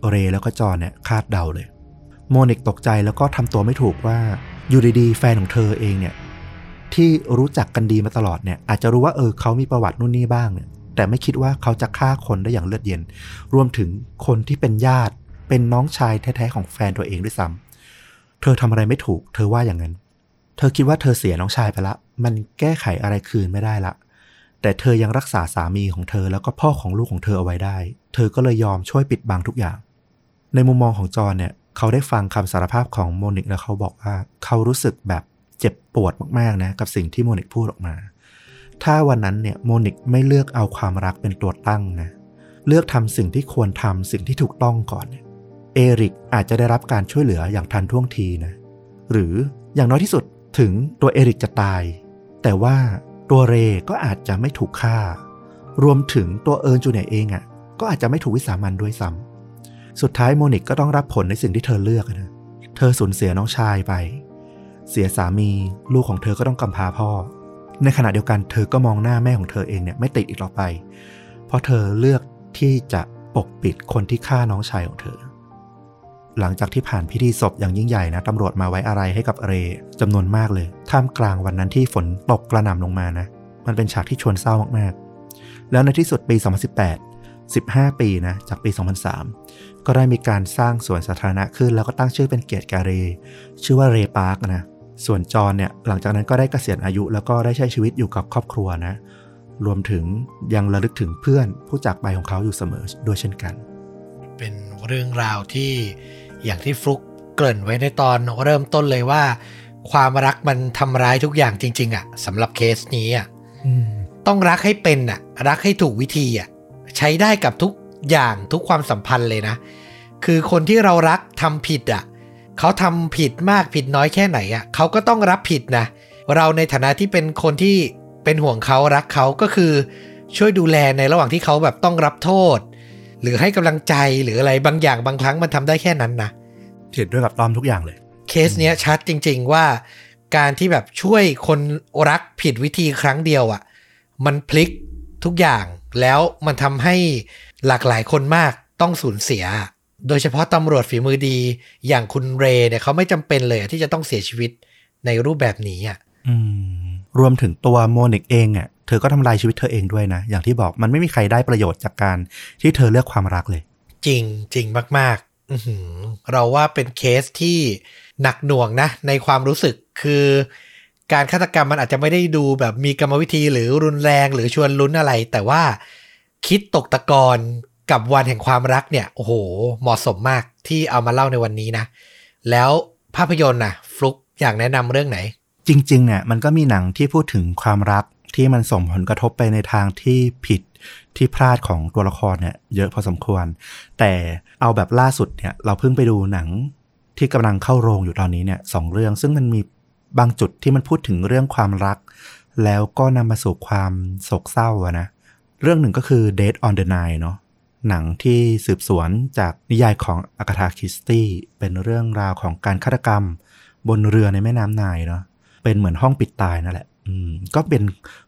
เรย์แล้วก็จอนเนี่ยคาดเดาเลย โมนิกตกใจแล้วก็ทำตัวไม่ถูกว่าอยู่ดีๆแฟนของเธอเองเนี่ยที่รู้จักกันดีมาตลอดเนี่ยอาจจะรู้ว่าเออเขามีประวัตินู่นนี่บ้างเนี่ยแต่ไม่คิดว่าเขาจะฆ่าคนได้อย่างเลือดเย็น รวมถึงคนที่เป็นญาติเป็นน้องชายแท้ๆของแฟนตัวเองด้วยซ้ำเธอทำอะไรไม่ถูก เธอว่าอย่างนั้น เธอคิดว่าเธอเสียน้องชายไปละ มันแก้ไขอะไรคืนไม่ได้ละ แต่เธอยังรักษาสามีของเธอแล้วก็พ่อของลูกของเธอเอาไว้ได้ เธอก็เลยยอมช่วยปิดบังทุกอย่าง ในมุมมองของจอนเนี่ย เขาได้ฟังคำสารภาพของโมนิกแล้วเขาบอกว่าเขารู้สึกแบบเจ็บปวดมากๆนะกับสิ่งที่โมนิกพูดออกมา ถ้าวันนั้นเนี่ยโมนิกไม่เลือกเอาความรักเป็นตัวตั้งนะ เลือกทำสิ่งที่ควรทำสิ่งที่ถูกต้องก่อนเนี่ยเอริกอาจจะได้รับการช่วยเหลืออย่างทันท่วงทีนะ หรืออย่างน้อยที่สุด ถึงตัวเอริกจะตาย แต่ว่าตัวเรก็อาจจะไม่ถูกฆ่า รวมถึงตัวเอิร์นจูเนียเองอะ่ะ ก็อาจจะไม่ถูกวิสามันด้วยซ้ำสุดท้ายโมนิกก็ต้องรับผลในสิ่งที่เธอเลือกนะเธอสูญเสียน้องชายไป เสียสามีลูกของเธอก็ต้องกำพร้าพ่อ ในขณะเดียวกันเธอก็มองหน้าแม่ของเธอเองเนี่ยไม่ติดอีกต่อไป เพราะเธอเลือกที่จะปกปิดคนที่ฆ่าน้องชายของเธอ หลังจากที่ผ่านพิธีศพอย่างยิ่งใหญ่นะตำรวจมาไว้อะไรให้กับเรจำนวนมากเลย ท่ามกลางวันนั้นที่ฝนตกกระหน่ำลงมานะ มันเป็นฉากที่ชวนเศร้ามากๆ แล้วในที่สุดปี 2018 15 ปีนะจากปี 2003 ก็ได้มีการสร้างสวนสาธารณะขึ้น แล้วก็ตั้งชื่อเป็นเกียรติแกเร ชื่อว่าเรพาร์คนะส่วนจอนเนี่ยหลังจากนั้นก็ได้เกษียณอายุแล้วก็ได้ใช้ชีวิตอยู่กับครอบครัวนะ รวมถึงยังระลึกถึงเพื่อนผู้จากไปของเขาอยู่เสมอด้วยเช่นกัน
เป็นเรื่องราวที่ อย่างที่ฟลุกเกริ่นไว้ในตอนเริ่มต้นเลยว่า ความรักมันทำร้ายทุกอย่างจริง ๆอะสำหรับเคสนี้อะต้องรักให้เป็นอะรักให้ถูกวิธีอะใช้ได้กับทุกอย่างทุกความสัมพันธ์เลยนะ คือคนที่เรารักทำผิดอะเขาทำผิดมากผิดน้อยแค่ไหนอะเขาก็ต้องรับผิดนะเราในฐานะที่เป็นคนที่เป็นห่วงเขารักเขาก็คือช่วยดูแลในระหว่างที่เขาแบบต้องรับโทษ หรือให้กำลังใจหรืออะไรบางอย่างบางครั้งมันทำได้แค่นั้นนะ
เห็นด้วยกับต้อมทุกอย่างเลย
เคสเนี้ยชัดจริง ๆ ว่าการที่แบบช่วยคนรักผิดวิธีครั้งเดียวอะ่ะ มันพลิกทุกอย่างแล้วมันทำให้หลากหลายคนมากต้องสูญเสีย โดยเฉพาะตำรวจฝีมือดีอย่างคุณเรย์เนี่ยเขาไม่จำเป็นเลยอะที่จะต้องเสียชีวิตในรูปแบบนี้อะ
อืมรวมถึงตัวโมนิกเองอะ เธอก็ทำลายชีวิตเธอเองด้วยนะ อย่างที่บอกมันไม่มีใครได้ประโยชน์จากการที่เธอเลือกความรักเลย
จริงจริงมากๆอื้อหือเราว่าเป็นเคสที่หนักหน่วงนะ ในความรู้สึกคือการฆาตกรรมมันอาจจะไม่ได้ดูแบบมีกรรมวิธีหรือรุนแรงหรือชวนลุ้นอะไร แต่ว่าคิดตกตะกอนกับวันแห่งความรักเนี่ย โอ้โห เหมาะสมมากที่เอามาเล่าในวันนี้นะ แล้วภาพยนตร์น่ะฟลุกอยากแนะนำเรื่องไหน
จริงๆเนี่ยมันก็มีหนังที่พูดถึงความรัก ที่มันส่งผลกระทบไปในทางที่ผิดที่พลาดของตัวละครเนี่ยเยอะพอสมควร แต่เอาแบบล่าสุดเนี่ยเราเพิ่งไปดูหนังที่กำลังเข้าโรงอยู่ตอนนี้เนี่ยสองเรื่อง ซึ่งมันมีบางจุดที่มันพูดถึงเรื่องความรัก แล้วก็นำมาสู่ความโศกเศร้าอะนะเรื่องหนึ่งก็คือ Dead on the Nile เนาะหนังที่สืบสวนจากนิยายของอากาธาคิสตี้เป็นเรื่องราวของการฆาตกรรม บนเรือในแม่น้ำไนายเนาะเป็นเหมือนห้องปิดตายนั่นแหละ ก็เป็น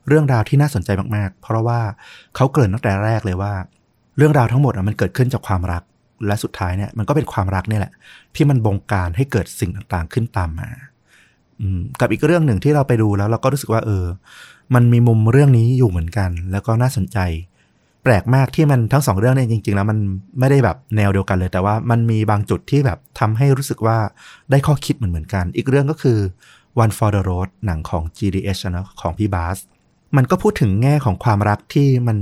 เรื่องราวที่น่าสนใจมาก ๆ เพราะว่าเขาเกริ่นตั้งแต่แรกเลยว่า เรื่องราวทั้งหมดมันเกิดขึ้นจากความรัก และสุดท้ายเนี่ยมันก็เป็นความรักเนี่ยแหละ ที่มันบงการให้เกิดสิ่งต่างๆขึ้นตามมาอืมกับอีกเรื่องหนึ่งที่เราไปดูแล้วเราก็รู้สึกว่า เออ มันมีมุมเรื่องนี้อยู่เหมือนกัน แล้วก็น่าสนใจ แปลกมากที่มันทั้งสองเรื่องเนี่ยจริง ๆ แล้วมันไม่ได้แบบแนวเดียวกันเลย แต่ว่ามันมีบางจุดที่แบบทำให้รู้สึกว่าได้ข้อคิดเหมือนเหมือนกัน อีกเรื่องก็คือ One for the Road หนังของ GDH นะของพี่บาส มันก็พูดถึงแง่ของความรักที่มัน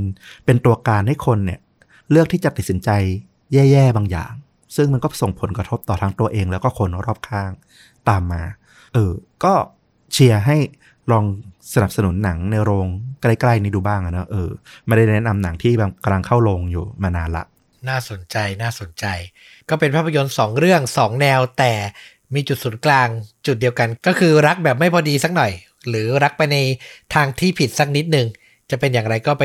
เป็นตัวการให้คนเนี่ย เลือกที่จะตัดสินใจแย่ๆบางอย่าง ซึ่งมันก็ส่งผลกระทบต่อทั้งตัวเองแล้วก็คนรอบข้างตามมา เออ ก็เชียร์ให้ลองสนับสนุนหนังในโรงใกล้ๆนี้ดูบ้างนะ เออ ไม่ได้แนะนำหนังที่กำลังเข้าโรงอยู่มานานละ
น่าสนใจน่าสนใจ ก็เป็นภาพยนตร์สองเรื่องสองแนวแต่ มีจุดศูนย์กลางจุดเดียวกัน ก็คือรักแบบไม่พอดีสักหน่อย หรือรักไปในทางที่ผิดสักนิดหนึ่งจะเป็นอย่างไรก็ไป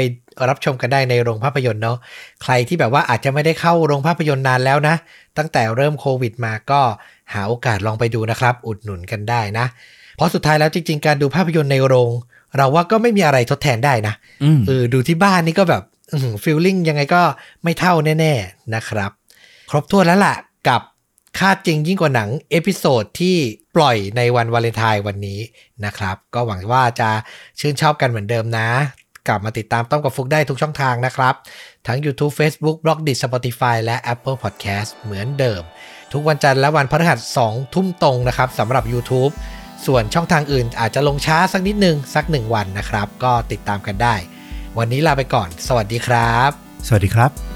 รับชมกันได้ในโรงภาพยนตร์เนาะใครที่แบบว่าอาจจะไม่ได้เข้าโรงภาพยนตร์นานแล้วนะ ตั้งแต่เริ่มโควิดมาก็หาโอกาสลองไปดูนะครับ อุดหนุนกันได้นะ เพราะสุดท้ายแล้วจริง ๆ การดูภาพยนตร์ในโรง เราว่าก็ไม่มีอะไรทดแทนได้นะ
อืม
เออดูที่บ้านนี่ก็แบบ feeling ยังไงก็ไม่เท่าแน่ ๆนะครับ ครบถ้วนแล้วล่ะกับ ฆาตจริงยิ่งกว่าหนัง episode ที่ปล่อยในวันวาเลนไทน์วันนี้นะครับ ก็หวังว่าจะชื่นชอบกันเหมือนเดิมนะ กลับมาติดตามต้อมกับฟุกได้ทุกช่องทางนะครับ ทั้ง YouTube Facebook b l o g d i t Spotify และ Apple Podcast เหมือนเดิม ทุกวันจันทร์และวันพฤหัส2ทุ่มตรงนะครับสำหรับ YouTube ส่วนช่องทางอื่นอาจจะลงช้าสักนิดนึงสักหนึ่งวันนะครับ ก็ติดตามกันได้ วันนี้ลาไปก่อน สวัสดีครับ
สวัสดีครับ